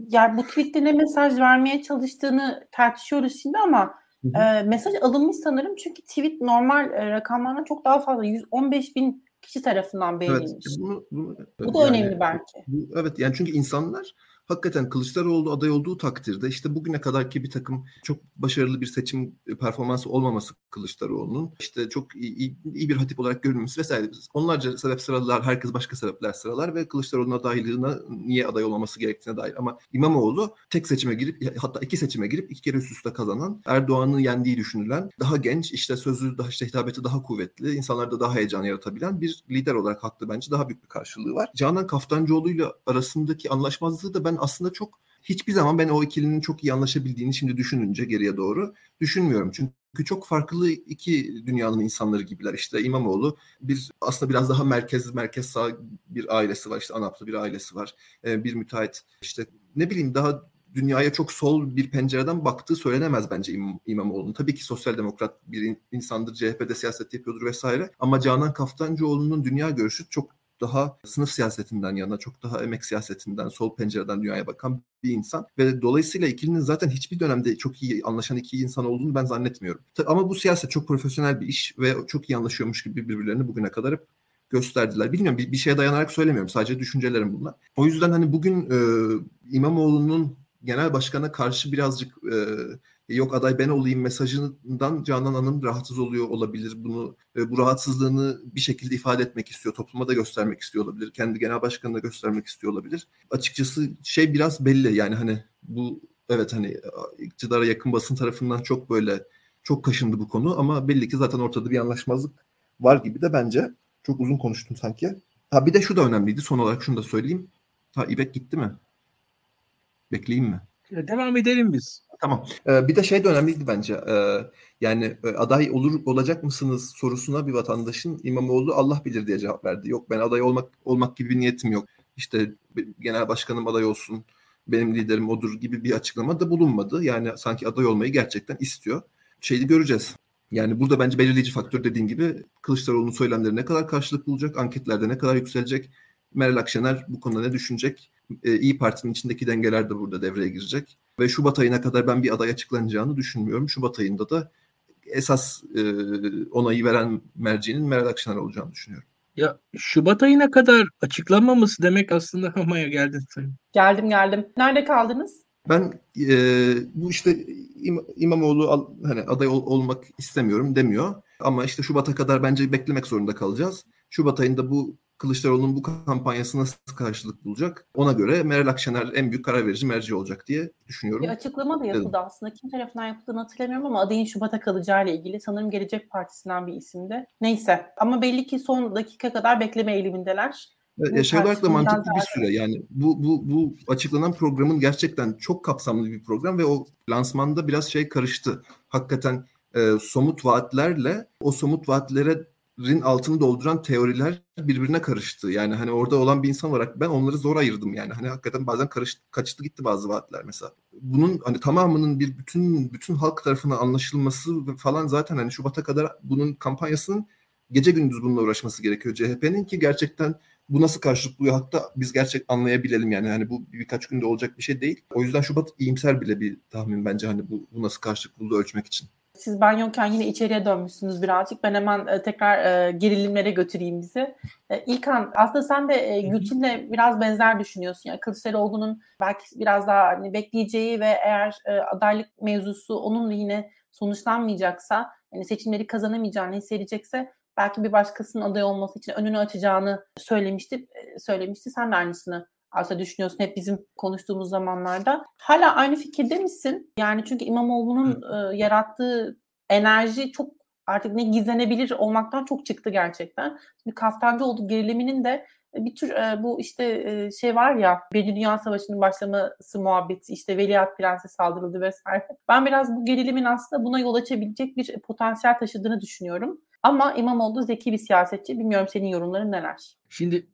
yani bu tweette ne mesaj vermeye çalıştığını tartışıyoruz şimdi ama e, mesaj alınmış sanırım çünkü tweet normal e, rakamlardan çok daha fazla 115 bin kişi tarafından beğenilmiş. Evet, bunu, bunu, bu da yani, önemli belki. Bu, evet yani çünkü insanlar hakikaten Kılıçdaroğlu aday olduğu takdirde işte bugüne kadarki bir takım çok başarılı bir seçim performansı olmaması Kılıçdaroğlu'nun işte çok iyi, iyi bir hatip olarak görülmesi vesaire. Onlarca sebep sıralalar, herkes başka sebepler sıralar ve Kılıçdaroğlu'nun adaylığına niye aday olmaması gerektiğine dair. Ama İmamoğlu tek seçime girip hatta iki seçime girip iki kere üst üste kazanan, Erdoğan'ın yendiği düşünülen, daha genç, işte sözü, daha işte hitabeti daha kuvvetli, insanlarda daha heyecan yaratabilen bir lider olarak haklı bence daha büyük bir karşılığı var. Canan Kaftancıoğlu ile arasındaki anlaşmazlığı da ben aslında çok hiçbir zaman ben o ikilinin çok iyi anlaşabildiğini şimdi düşününce geriye doğru düşünmüyorum. Çünkü çok farklı iki dünyanın insanları gibiler. İşte İmamoğlu bir aslında biraz daha merkez merkez sağ bir ailesi var. İşte Anaplı bir ailesi var. Ee, bir müteahhit işte ne bileyim daha dünyaya çok sol bir pencereden baktığı söylenemez bence İmam, İmamoğlu'nun. Tabii ki sosyal demokrat bir insandır, CHP'de siyaset yapıyordur vesaire. Ama Canan Kaftancıoğlu'nun dünya görüşü çok daha sınıf siyasetinden yana, çok daha emek siyasetinden, sol pencereden dünyaya bakan bir insan. Ve dolayısıyla ikilinin zaten hiçbir dönemde çok iyi anlaşan iki insan olduğunu ben zannetmiyorum. Ama bu siyaset çok profesyonel bir iş ve çok iyi anlaşıyormuş gibi birbirlerini bugüne kadar hep gösterdiler. Bilmiyorum bir, bir şeye dayanarak söylemiyorum. Sadece düşüncelerim bunlar. O yüzden hani bugün e, İmamoğlu'nun genel başkana karşı birazcık e, yok aday ben olayım mesajından Canan Hanım rahatsız oluyor olabilir. Bunu e, bu rahatsızlığını bir şekilde ifade etmek istiyor. Topluma da göstermek istiyor olabilir. Kendi genel başkanına göstermek istiyor olabilir. Açıkçası şey biraz belli yani hani bu evet hani iktidara yakın basın tarafından çok böyle çok kaşındı bu konu ama belli ki zaten ortada bir anlaşmazlık var gibi de bence. Çok uzun konuştum sanki. Ha bir de şu da önemliydi. Son olarak şunu da söyleyeyim. Ha İbek gitti mi? Bekleyeyim mi? Devam edelim biz. Tamam. Ee, bir de şey de önemliydi bence. Ee, yani e, aday olur olacak mısınız sorusuna bir vatandaşın İmamoğlu Allah bilir diye cevap verdi. Yok ben aday olmak olmak gibi bir niyetim yok. İşte genel başkanım aday olsun, benim liderim odur gibi bir açıklama da bulunmadı. Yani sanki aday olmayı gerçekten istiyor. Şeyi göreceğiz. Yani burada bence belirleyici faktör dediğim gibi Kılıçdaroğlu'nun söylemleri ne kadar karşılık bulacak, anketlerde ne kadar yükselecek, Meral Akşener bu konuda ne düşünecek? E, İyi Parti'nin içindeki dengeler de burada devreye girecek. Ve Şubat ayına kadar ben bir aday açıklanacağını düşünmüyorum. Şubat ayında da esas e, onayı veren mercinin Meral Akşener olacağını düşünüyorum. Ya Şubat ayına kadar açıklanmaması demek aslında Hamaya geldin sen. Geldim geldim. Nerede kaldınız? Ben e, bu işte İm, İmamoğlu al, hani aday ol, olmak istemiyorum demiyor. Ama işte Şubat'a kadar bence beklemek zorunda kalacağız. Şubat ayında bu Kılıçdaroğlu'nun bu kampanyası nasıl karşılık bulacak? Ona göre Meral Akşener en büyük karar verici merci olacak diye düşünüyorum. Bir açıklama da yapıldı Dedim. aslında. Kim tarafından yapıldığını hatırlamıyorum ama adayın Şubat'a kalacağı ile ilgili sanırım Gelecek Partisi'nden bir isimdi. Neyse ama belli ki son dakika kadar bekleme eğilimindeler. Ya şey olarak da mantıklı bir süre yani bu bu bu açıklanan programın gerçekten çok kapsamlı bir program ve o lansmanda biraz şey karıştı. Hakikaten e, somut vaatlerle o somut vaatlere rin altını dolduran teoriler birbirine karıştı. Yani hani orada olan bir insan olarak ben onları zor ayırdım yani. Hani hakikaten bazen karıştı, kaçtı gitti bazı vaatler mesela. Bunun hani tamamının bir bütün bütün halk tarafından anlaşılması falan zaten hani Şubat'a kadar bunun kampanyasının gece gündüz bununla uğraşması gerekiyor CHP'nin ki gerçekten bu nasıl karşılık buluyor hatta biz gerçek anlayabilelim yani hani bu birkaç günde olacak bir şey değil. O yüzden Şubat iyimser bile bir tahmin bence hani bu, bu nasıl karşılık bulduğu ölçmek için. Siz ben yokken yine içeriye dönmüşsünüz birazcık. Ben hemen e, tekrar e, gerilimlere götüreyim bizi. E, İlkan aslında sen de e, Gülçin'le biraz benzer düşünüyorsun. Yani Kılıçdaroğlu'nun belki biraz daha hani bekleyeceği ve eğer e, adaylık mevzusu onunla yine sonuçlanmayacaksa yani seçimleri kazanamayacağını hissedecekse belki bir başkasının aday olması için önünü açacağını söylemişti. E, söylemişti. Sen de aynısını aslında düşünüyorsun hep bizim konuştuğumuz zamanlarda. Hala aynı fikirde misin? Yani çünkü İmamoğlu'nun e, yarattığı enerji çok artık ne gizlenebilir olmaktan çok çıktı gerçekten. Bir kaftancı oldu geriliminin de bir tür e, bu işte e, şey var ya Birinci Dünya Savaşı'nın başlaması muhabbeti işte Veliaht Prens'e saldırıldı vesaire. Ben biraz bu gerilimin aslında buna yol açabilecek bir potansiyel taşıdığını düşünüyorum. Ama İmamoğlu zeki bir siyasetçi. Bilmiyorum senin yorumların neler? Şimdi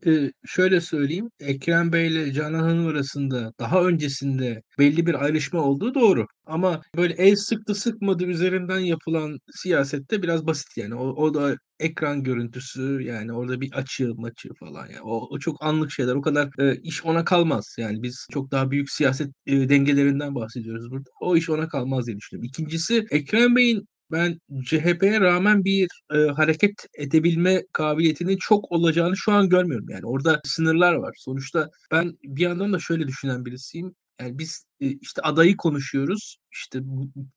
şöyle söyleyeyim. Ekrem Bey ile Canan Hanım arasında daha öncesinde belli bir ayrışma olduğu doğru. Ama böyle el sıktı sıkmadı üzerinden yapılan siyasette biraz basit yani. O, o da ekran görüntüsü yani orada bir açı maçı falan yani. O, o çok anlık şeyler. O kadar e, iş ona kalmaz. Yani biz çok daha büyük siyaset e, dengelerinden bahsediyoruz burada. O iş ona kalmaz diye düşünüyorum. İkincisi Ekrem Bey'in ben CHP'ye rağmen bir e, hareket edebilme kabiliyetinin çok olacağını şu an görmüyorum. Yani orada sınırlar var. Sonuçta ben bir yandan da şöyle düşünen birisiyim. Yani biz e, işte adayı konuşuyoruz. İşte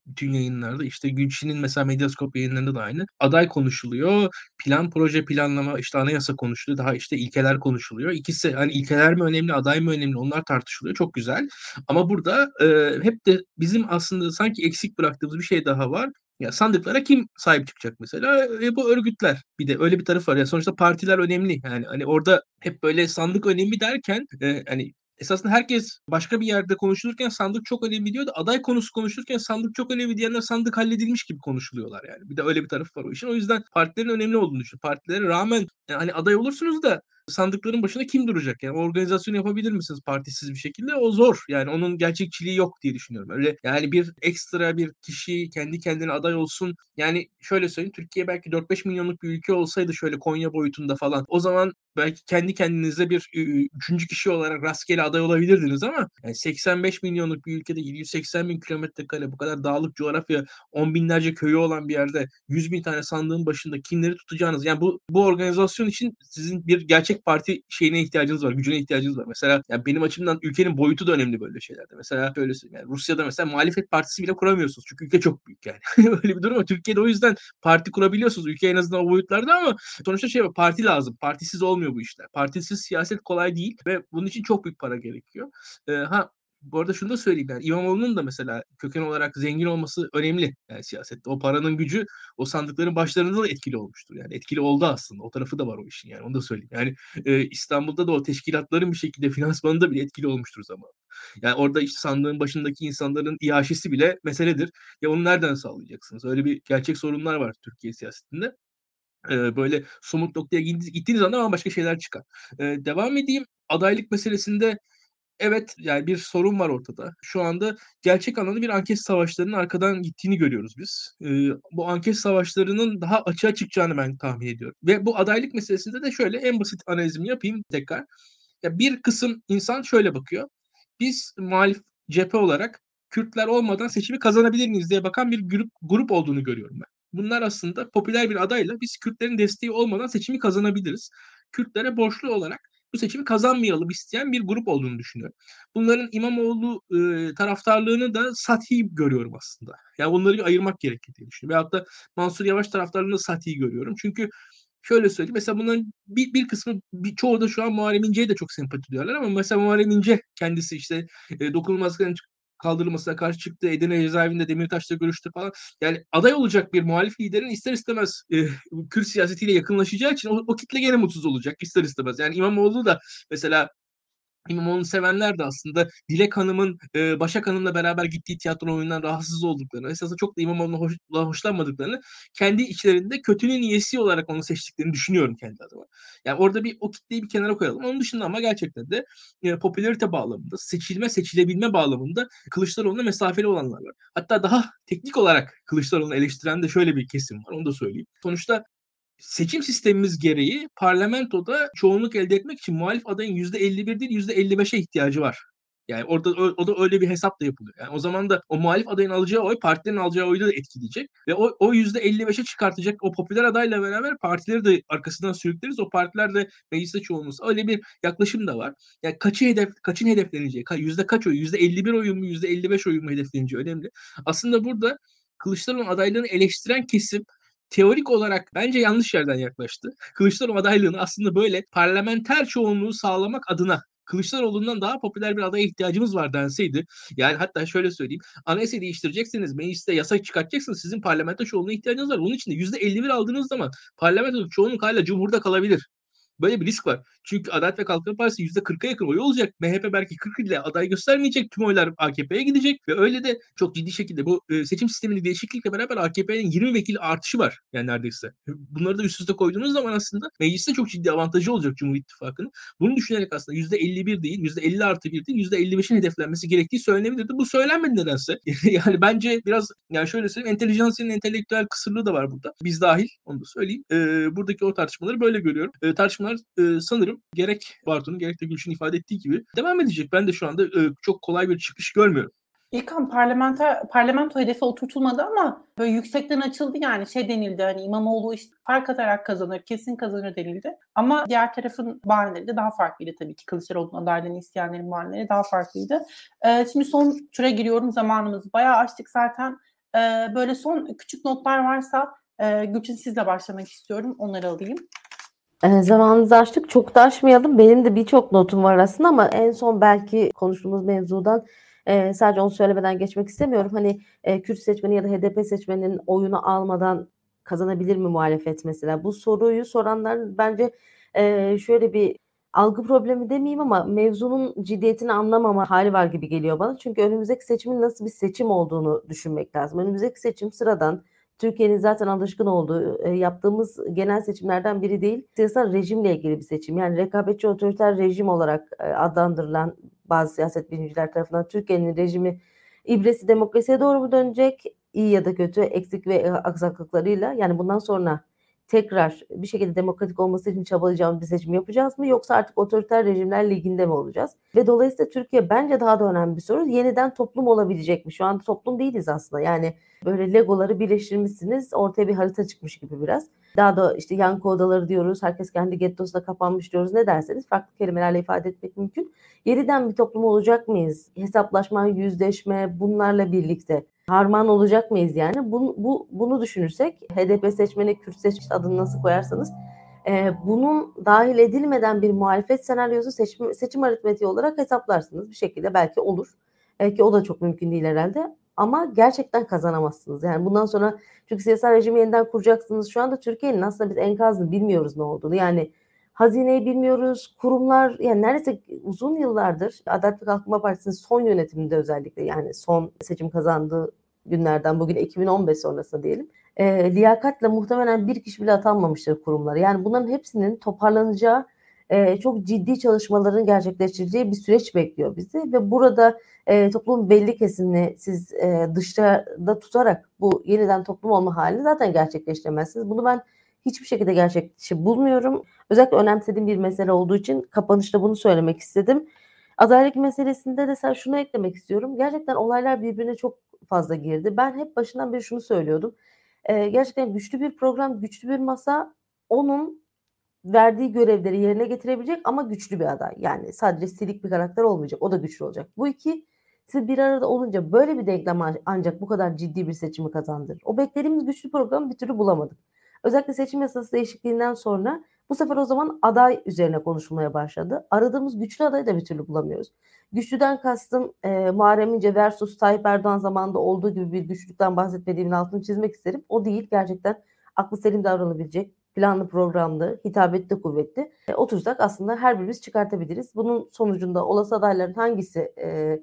bütün yayınlarda işte Gülçin'in mesela Medyaskop yayınlarında da aynı. Aday konuşuluyor. Plan proje planlama işte anayasa konuşuluyor. Daha işte ilkeler konuşuluyor. İkisi hani ilkeler mi önemli aday mı önemli onlar tartışılıyor. Çok güzel. Ama burada e, hep de bizim aslında sanki eksik bıraktığımız bir şey daha var. Ya sandıklara kim sahip çıkacak mesela? E, bu örgütler. Bir de öyle bir taraf var. Ya sonuçta partiler önemli. Yani hani orada hep böyle sandık önemli derken e, hani esasında herkes başka bir yerde konuşulurken sandık çok önemli diyor da aday konusu konuşulurken sandık çok önemli diyenler sandık halledilmiş gibi konuşuluyorlar yani. Bir de öyle bir tarafı var o işin. O yüzden partilerin önemli olduğunu düşünüyorum. Partilere rağmen yani hani aday olursunuz da sandıkların başında kim duracak? Yani organizasyonu yapabilir misiniz partisiz bir şekilde? O zor. Yani onun gerçekçiliği yok diye düşünüyorum. Öyle yani bir ekstra bir kişi kendi kendine aday olsun. Yani şöyle söyleyeyim Türkiye belki 4-5 milyonluk bir ülke olsaydı şöyle Konya boyutunda falan. O zaman belki kendi kendinize bir üçüncü kişi olarak rastgele aday olabilirdiniz ama yani 85 milyonluk bir ülkede 780 bin kilometre kare bu kadar dağlık coğrafya 10 binlerce köyü olan bir yerde 100 bin tane sandığın başında kimleri tutacağınız yani bu bu organizasyon için sizin bir gerçek parti şeyine ihtiyacınız var gücüne ihtiyacınız var. Mesela yani benim açımdan ülkenin boyutu da önemli böyle şeylerde. Mesela şöyle yani Rusya'da mesela muhalefet partisi bile kuramıyorsunuz çünkü ülke çok büyük yani. Öyle bir durum var. Türkiye'de o yüzden parti kurabiliyorsunuz ülke en azından o boyutlarda ama sonuçta şey parti lazım partisiz olmuyor olmuyor bu işler. Partisiz siyaset kolay değil ve bunun için çok büyük para gerekiyor. E, ha bu arada şunu da söyleyeyim yani İmamoğlu'nun da mesela köken olarak zengin olması önemli yani siyasette. O paranın gücü o sandıkların başlarında da etkili olmuştur. Yani etkili oldu aslında. O tarafı da var o işin yani onu da söyleyeyim. Yani e, İstanbul'da da o teşkilatların bir şekilde finansmanında bile etkili olmuştur zaman. Yani orada işte sandığın başındaki insanların iaşesi bile meseledir. Ya onu nereden sağlayacaksınız? Öyle bir gerçek sorunlar var Türkiye siyasetinde böyle somut noktaya gittiğiniz anda başka şeyler çıkar. devam edeyim. Adaylık meselesinde evet yani bir sorun var ortada. Şu anda gerçek anlamda bir anket savaşlarının arkadan gittiğini görüyoruz biz. bu anket savaşlarının daha açığa çıkacağını ben tahmin ediyorum. Ve bu adaylık meselesinde de şöyle en basit analizimi yapayım tekrar. Ya bir kısım insan şöyle bakıyor. Biz muhalif cephe olarak Kürtler olmadan seçimi kazanabilir miyiz diye bakan bir grup grup olduğunu görüyorum ben bunlar aslında popüler bir adayla biz Kürtlerin desteği olmadan seçimi kazanabiliriz. Kürtlere borçlu olarak bu seçimi kazanmayalım isteyen bir grup olduğunu düşünüyorum. Bunların İmamoğlu e, taraftarlığını da sathi görüyorum aslında. Yani onları ayırmak gerekir diye düşünüyorum. Veyahut da Mansur Yavaş taraftarlığını da sathi görüyorum. Çünkü şöyle söyleyeyim. Mesela bunların bir, bir kısmı bir, çoğu da şu an Muharrem İnce'ye de çok sempati duyuyorlar ama mesela Muharrem İnce kendisi işte e, dokunulmazlıkların kaldırılmasına karşı çıktı. Edirne cezaevinde Demirtaş'la görüştü falan. Yani aday olacak bir muhalif liderin ister istemez e, Kürt siyasetiyle yakınlaşacağı için o, o kitle gene mutsuz olacak ister istemez. Yani İmamoğlu da mesela İmamoğlu'nu sevenler de aslında Dilek Hanım'ın e, Başak Hanım'la beraber gittiği tiyatro oyunundan rahatsız olduklarını, esasında çok da İmamoğlu'na hoş, hoşlanmadıklarını, kendi içlerinde kötünün iyisi olarak onu seçtiklerini düşünüyorum kendi adıma. Yani orada bir o kitleyi bir kenara koyalım. Onun dışında ama gerçekten de e, popülarite bağlamında, seçilme, seçilebilme bağlamında Kılıçdaroğlu'na mesafeli olanlar var. Hatta daha teknik olarak Kılıçdaroğlu'nu eleştiren de şöyle bir kesim var. Onu da söyleyeyim. Sonuçta seçim sistemimiz gereği parlamentoda çoğunluk elde etmek için muhalif adayın %51 değil %55'e ihtiyacı var. Yani orada o da öyle bir hesap da yapılıyor. Yani o zaman da o muhalif adayın alacağı oy partilerin alacağı oyu da etkileyecek. Ve o, o %55'e çıkartacak o popüler adayla beraber partileri de arkasından sürükleriz. O partiler de mecliste çoğunluğu. Öyle bir yaklaşım da var. Yani kaçı hedef, kaçın hedefleneceği, yüzde kaç oy, yüzde 51 oyun mu, yüzde 55 oyun mu hedefleneceği önemli. Aslında burada Kılıçdaroğlu'nun adaylığını eleştiren kesim teorik olarak bence yanlış yerden yaklaştı. Kılıçdaroğlu adaylığını aslında böyle parlamenter çoğunluğu sağlamak adına Kılıçdaroğlu'ndan daha popüler bir adaya ihtiyacımız var denseydi. Yani hatta şöyle söyleyeyim. Anayasayı değiştireceksiniz, mecliste yasa çıkartacaksınız. Sizin parlamento çoğunluğuna ihtiyacınız var. Bunun için de %51 aldığınız zaman parlamento çoğunluk hala cumhurda kalabilir. Böyle bir risk var. Çünkü Adalet ve Kalkınma Partisi %40'a yakın oy olacak. MHP belki 40 ile aday göstermeyecek. Tüm oylar AKP'ye gidecek ve öyle de çok ciddi şekilde bu e, seçim sisteminin değişiklikle beraber AKP'nin 20 vekil artışı var yani neredeyse. Bunları da üst üste koyduğunuz zaman aslında mecliste çok ciddi avantajı olacak Cumhur İttifakı'nın. Bunu düşünerek aslında %51 değil, %50 artı 1 değil, %55'in hedeflenmesi gerektiği söylenebilirdi. Bu söylenmedi nedense. yani bence biraz yani şöyle söyleyeyim entelijansiyanın entelektüel kısırlığı da var burada. Biz dahil onu da söyleyeyim. E, buradaki o tartışmaları böyle görüyorum. E, tartışmalar e, sanırım gerek Bartu'nun gerek de Gülşin ifade ettiği gibi devam edecek. Ben de şu anda e, çok kolay bir çıkış görmüyorum. İlkan parlamenter, parlamento hedefi oturtulmadı ama böyle yüksekten açıldı yani şey denildi hani İmamoğlu işte fark atarak kazanır, kesin kazanır denildi. Ama diğer tarafın bahaneleri de daha farklıydı tabii ki. Kılıçdaroğlu'nun adaylığını isteyenlerin bahaneleri daha farklıydı. Ee, şimdi son tura giriyorum zamanımız bayağı açtık zaten. Ee, böyle son küçük notlar varsa e, Gülçin sizle başlamak istiyorum. Onları alayım. E, zamanınızı açtık. Çok da aşmayalım. Benim de birçok notum var aslında ama en son belki konuştuğumuz mevzudan e, sadece onu söylemeden geçmek istemiyorum. Hani e, Kürt seçmeni ya da HDP seçmeninin oyunu almadan kazanabilir mi muhalefet mesela? Bu soruyu soranlar bence e, şöyle bir algı problemi demeyeyim ama mevzunun ciddiyetini anlamama hali var gibi geliyor bana. Çünkü önümüzdeki seçimin nasıl bir seçim olduğunu düşünmek lazım. Önümüzdeki seçim sıradan Türkiye'nin zaten alışkın olduğu e, yaptığımız genel seçimlerden biri değil. Siyasal rejimle ilgili bir seçim. Yani rekabetçi otoriter rejim olarak e, adlandırılan bazı siyaset bilimciler tarafından Türkiye'nin rejimi ibresi demokrasiye doğru mu dönecek? İyi ya da kötü, eksik ve aksaklıklarıyla. Yani bundan sonra tekrar bir şekilde demokratik olması için çabalayacağımız bir seçim yapacağız mı yoksa artık otoriter rejimler liginde mi olacağız? Ve dolayısıyla Türkiye bence daha da önemli bir soru. Yeniden toplum olabilecek mi? Şu anda toplum değiliz aslında. Yani böyle legoları birleştirmişsiniz. Ortaya bir harita çıkmış gibi biraz. Daha da işte yankı odaları diyoruz. Herkes kendi gettosuna kapanmış diyoruz. Ne derseniz farklı kelimelerle ifade etmek mümkün. Yeniden bir toplum olacak mıyız? Hesaplaşma, yüzleşme bunlarla birlikte harman olacak mıyız yani? Bu, bu bunu düşünürsek HDP seçmeni, Kürt seçmeni adını nasıl koyarsanız e, bunun dahil edilmeden bir muhalefet senaryosu seçim, seçim aritmetiği olarak hesaplarsınız. Bir şekilde belki olur. Belki o da çok mümkün değil herhalde. Ama gerçekten kazanamazsınız. Yani bundan sonra çünkü siyasal rejimi yeniden kuracaksınız. Şu anda Türkiye'nin aslında biz enkazını bilmiyoruz ne olduğunu. Yani hazineyi bilmiyoruz. Kurumlar yani neredeyse uzun yıllardır Adalet ve Kalkınma Partisi'nin son yönetiminde özellikle yani son seçim kazandığı günlerden bugün 2015 sonrası diyelim. E, liyakatle muhtemelen bir kişi bile atanmamıştır kurumlara. Yani bunların hepsinin toparlanacağı e, çok ciddi çalışmaların gerçekleştireceği bir süreç bekliyor bizi ve burada e, toplumun belli kesimini siz e, dışarıda tutarak bu yeniden toplum olma halini zaten gerçekleştiremezsiniz. Bunu ben hiçbir şekilde gerçekçi bulmuyorum. Özellikle önemsediğim bir mesele olduğu için kapanışta bunu söylemek istedim. Adaylık meselesinde de sen şunu eklemek istiyorum. Gerçekten olaylar birbirine çok fazla girdi. Ben hep başından beri şunu söylüyordum. Ee, gerçekten güçlü bir program, güçlü bir masa onun verdiği görevleri yerine getirebilecek ama güçlü bir aday. Yani sadece silik bir karakter olmayacak. O da güçlü olacak. Bu iki siz bir arada olunca böyle bir denklem ancak bu kadar ciddi bir seçimi kazandırır. O beklediğimiz güçlü programı bir türlü bulamadık. Özellikle seçim yasası değişikliğinden sonra bu sefer o zaman aday üzerine konuşulmaya başladı. Aradığımız güçlü adayı da bir türlü bulamıyoruz. Güçlüden kastım e, Muharrem İnce versus Tayyip Erdoğan zamanında olduğu gibi bir güçlükten bahsetmediğimin altını çizmek isterim. O değil gerçekten aklı selim davranabilecek, planlı programlı, hitabetli kuvvetli. E, otursak aslında her birimiz çıkartabiliriz. Bunun sonucunda olası adayların hangisi e,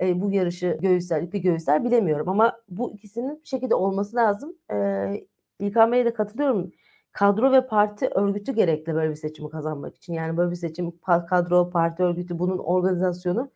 e, bu yarışı göğüsler, ipi göğüsler bilemiyorum. Ama bu ikisinin bir şekilde olması lazım. E, İlkan Bey'e de katılıyorum kadro ve parti örgütü gerekli böyle bir seçimi kazanmak için. Yani böyle bir seçim kadro, parti örgütü, bunun organizasyonu.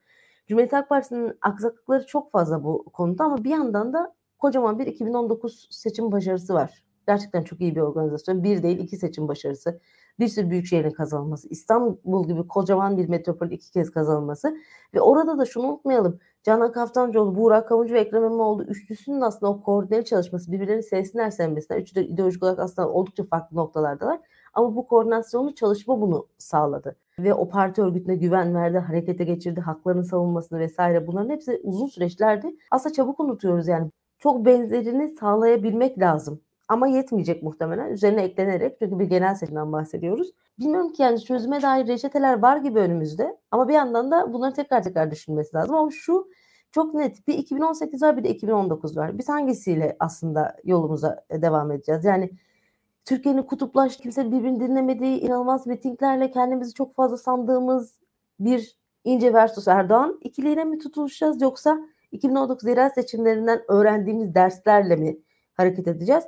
Cumhuriyet Halk Partisi'nin aksaklıkları çok fazla bu konuda ama bir yandan da kocaman bir 2019 seçim başarısı var. Gerçekten çok iyi bir organizasyon. Bir değil iki seçim başarısı. Bir sürü büyük şehrin kazanılması. İstanbul gibi kocaman bir metropol iki kez kazanılması. Ve orada da şunu unutmayalım. Canan Kaftancıoğlu, Buğra Kavuncu ve Ekrem İmamoğlu üçlüsünün aslında o koordineli çalışması, birbirlerini sevsinler sevmesinler. Üçü de ideolojik olarak aslında oldukça farklı noktalardalar. Ama bu koordinasyonlu çalışma bunu sağladı. Ve o parti örgütüne güven verdi, harekete geçirdi, haklarını savunmasını vesaire. Bunların hepsi uzun süreçlerdi. Aslında çabuk unutuyoruz yani. Çok benzerini sağlayabilmek lazım. Ama yetmeyecek muhtemelen. Üzerine eklenerek çünkü bir genel seçimden bahsediyoruz. Bilmiyorum ki yani çözüme dair reçeteler var gibi önümüzde. Ama bir yandan da bunları tekrar tekrar düşünmesi lazım. Ama şu çok net bir 2018 var bir de 2019 var. Biz hangisiyle aslında yolumuza e, devam edeceğiz? Yani Türkiye'nin kutuplaştığı, kimse birbirini dinlemediği inanılmaz mitinglerle kendimizi çok fazla sandığımız bir İnce versus Erdoğan ikiliğine mi tutulacağız yoksa 2019 yerel seçimlerinden öğrendiğimiz derslerle mi hareket edeceğiz?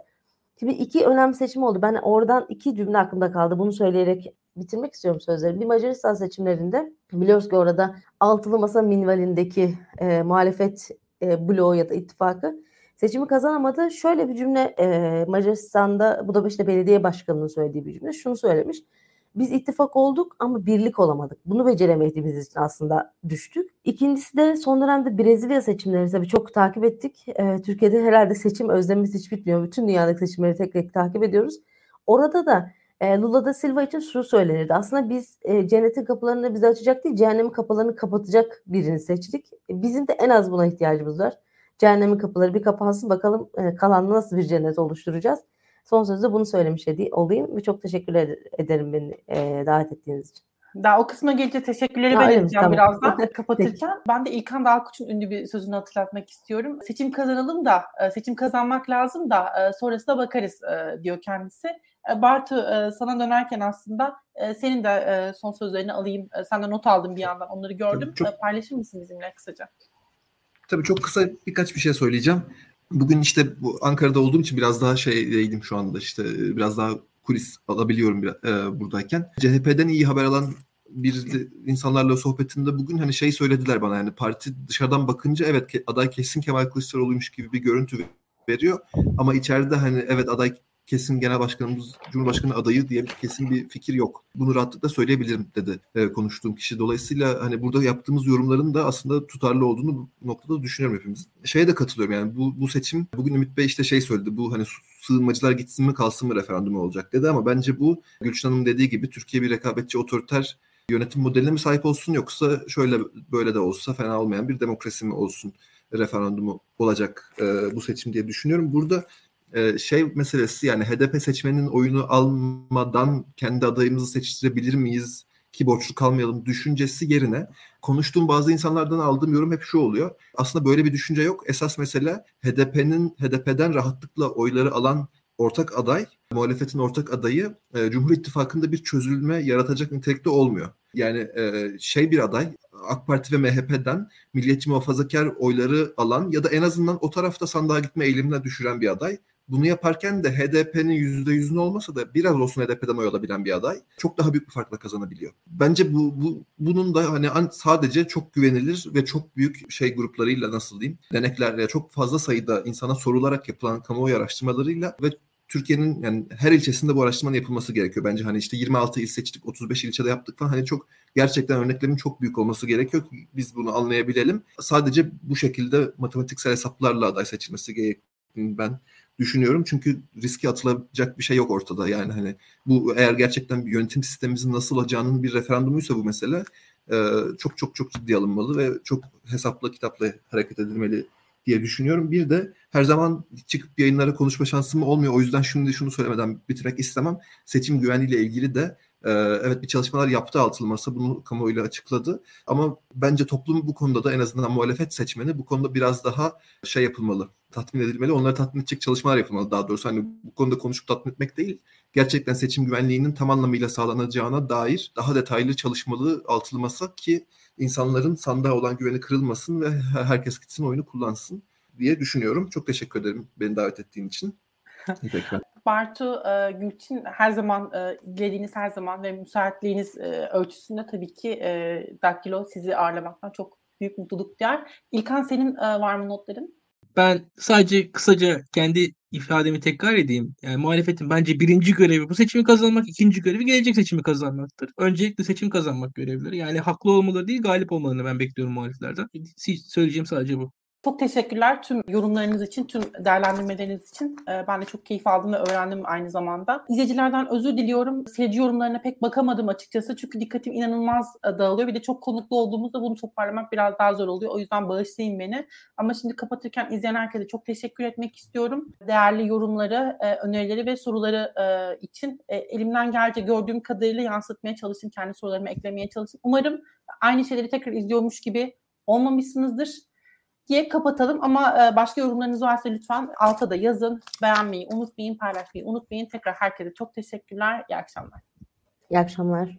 Şimdi iki önemli seçim oldu. Ben oradan iki cümle aklımda kaldı. Bunu söyleyerek bitirmek istiyorum sözlerimi. Bir Macaristan seçimlerinde biliyoruz ki orada altılı masa minvalindeki e, muhalefet e, bloğu ya da ittifakı seçimi kazanamadı. Şöyle bir cümle e, Macaristan'da Budapeşte Belediye Başkanı'nın söylediği bir cümle. Şunu söylemiş. Biz ittifak olduk ama birlik olamadık. Bunu beceremediğimiz için aslında düştük. İkincisi de son dönemde Brezilya seçimleri tabii çok takip ettik. Ee, Türkiye'de herhalde seçim özlemimiz hiç bitmiyor. Bütün dünyadaki seçimleri tek tek takip ediyoruz. Orada da e, Lula da Silva için şu söylenirdi. Aslında biz e, cennetin kapılarını bize açacak değil, cehennemin kapılarını kapatacak birini seçtik. E, bizim de en az buna ihtiyacımız var. Cehennemin kapıları bir kapansın bakalım e, kalanla nasıl bir cennet oluşturacağız. Son sözde bunu söylemiş olayım ve çok teşekkür ederim beni e, davet ettiğiniz için. Daha o kısma gelince teşekkürleri ben edeceğim tamam. birazdan kapatırken. ben de İlkan Dalkuç'un ünlü bir sözünü hatırlatmak istiyorum. Seçim kazanalım da, seçim kazanmak lazım da sonrasında bakarız diyor kendisi. Bartu sana dönerken aslında senin de son sözlerini alayım. Sen de not aldın bir yandan onları gördüm. Çok... Paylaşır mısın bizimle kısaca? Tabii çok kısa birkaç bir şey söyleyeceğim. Bugün işte bu Ankara'da olduğum için biraz daha şeydeydim şu anda işte biraz daha kulis alabiliyorum biraz, e, buradayken. CHP'den iyi haber alan bir insanlarla sohbetimde bugün hani şey söylediler bana yani parti dışarıdan bakınca evet aday kesin Kemal Kılıçdaroğlu'ymuş gibi bir görüntü veriyor ama içeride hani evet aday kesin genel başkanımız Cumhurbaşkanı adayı diye bir kesin bir fikir yok. Bunu rahatlıkla söyleyebilirim dedi e, konuştuğum kişi. Dolayısıyla hani burada yaptığımız yorumların da aslında tutarlı olduğunu bu noktada düşünüyorum hepimiz. Şeye de katılıyorum yani bu, bu seçim bugün Ümit Bey işte şey söyledi bu hani sığınmacılar gitsin mi kalsın mı referandumu olacak dedi ama bence bu Gülşen Hanım dediği gibi Türkiye bir rekabetçi otoriter yönetim modeline mi sahip olsun yoksa şöyle böyle de olsa fena olmayan bir demokrasi mi olsun referandumu olacak e, bu seçim diye düşünüyorum. Burada e, şey meselesi yani HDP seçmenin oyunu almadan kendi adayımızı seçtirebilir miyiz ki borçlu kalmayalım düşüncesi yerine konuştuğum bazı insanlardan aldığım yorum hep şu oluyor. Aslında böyle bir düşünce yok. Esas mesele HDP'nin HDP'den rahatlıkla oyları alan ortak aday, muhalefetin ortak adayı e, Cumhur İttifakı'nda bir çözülme yaratacak nitelikte olmuyor. Yani e, şey bir aday AK Parti ve MHP'den milliyetçi muhafazakar oyları alan ya da en azından o tarafta sandığa gitme eğilimine düşüren bir aday bunu yaparken de HDP'nin %100'ünü olmasa da biraz olsun HDP'den oy alabilen bir aday çok daha büyük bir farkla kazanabiliyor. Bence bu, bu bunun da hani sadece çok güvenilir ve çok büyük şey gruplarıyla nasıl diyeyim deneklerle çok fazla sayıda insana sorularak yapılan kamuoyu araştırmalarıyla ve Türkiye'nin yani her ilçesinde bu araştırmanın yapılması gerekiyor. Bence hani işte 26 il seçtik, 35 ilçede yaptık falan. Hani çok gerçekten örneklerin çok büyük olması gerekiyor ki biz bunu anlayabilelim. Sadece bu şekilde matematiksel hesaplarla aday seçilmesi gerektiğini ben düşünüyorum. Çünkü riski atılacak bir şey yok ortada. Yani hani bu eğer gerçekten bir yönetim sistemimizin nasıl olacağının bir referandumuysa bu mesele e, çok çok çok ciddi alınmalı ve çok hesapla kitapla hareket edilmeli diye düşünüyorum. Bir de her zaman çıkıp yayınlara konuşma şansım olmuyor. O yüzden şimdi şunu söylemeden bitirmek istemem. Seçim güvenliğiyle ilgili de ee, evet bir çalışmalar yaptı altılı masa bunu kamuoyuyla açıkladı. Ama bence toplum bu konuda da en azından muhalefet seçmeni bu konuda biraz daha şey yapılmalı. Tatmin edilmeli. Onları tatmin edecek çalışmalar yapılmalı daha doğrusu. Hani bu konuda konuşup tatmin etmek değil. Gerçekten seçim güvenliğinin tam anlamıyla sağlanacağına dair daha detaylı çalışmalı altılı masa ki insanların sandığa olan güveni kırılmasın ve herkes gitsin oyunu kullansın diye düşünüyorum. Çok teşekkür ederim beni davet ettiğin için. Tekrar. Bartu e, Gülçin her zaman e, dilediğiniz her zaman ve müsaitliğiniz e, ölçüsünde tabii ki e, Daktilo sizi ağırlamaktan çok büyük mutluluk duyar. İlkan senin e, var mı notların? Ben sadece kısaca kendi ifademi tekrar edeyim. Yani muhalefetin bence birinci görevi bu seçimi kazanmak, ikinci görevi gelecek seçimi kazanmaktır. Öncelikle seçim kazanmak görevleri. Yani haklı olmaları değil galip olmalarını ben bekliyorum muhaliflerden. Söyleyeceğim sadece bu. Çok teşekkürler tüm yorumlarınız için, tüm değerlendirmeleriniz için. Ee, ben de çok keyif aldım ve öğrendim aynı zamanda. İzleyicilerden özür diliyorum. Seyirci yorumlarına pek bakamadım açıkçası. Çünkü dikkatim inanılmaz e, dağılıyor. Bir de çok konuklu olduğumuzda bunu toparlamak biraz daha zor oluyor. O yüzden bağışlayın beni. Ama şimdi kapatırken izleyen herkese çok teşekkür etmek istiyorum. Değerli yorumları, e, önerileri ve soruları e, için elimden gelince gördüğüm kadarıyla yansıtmaya çalışın. Kendi sorularımı eklemeye çalışın. Umarım aynı şeyleri tekrar izliyormuş gibi olmamışsınızdır diye kapatalım ama e, başka yorumlarınız varsa lütfen alta da yazın. Beğenmeyi unutmayın, paylaşmayı unutmayın. Tekrar herkese çok teşekkürler. İyi akşamlar. İyi akşamlar.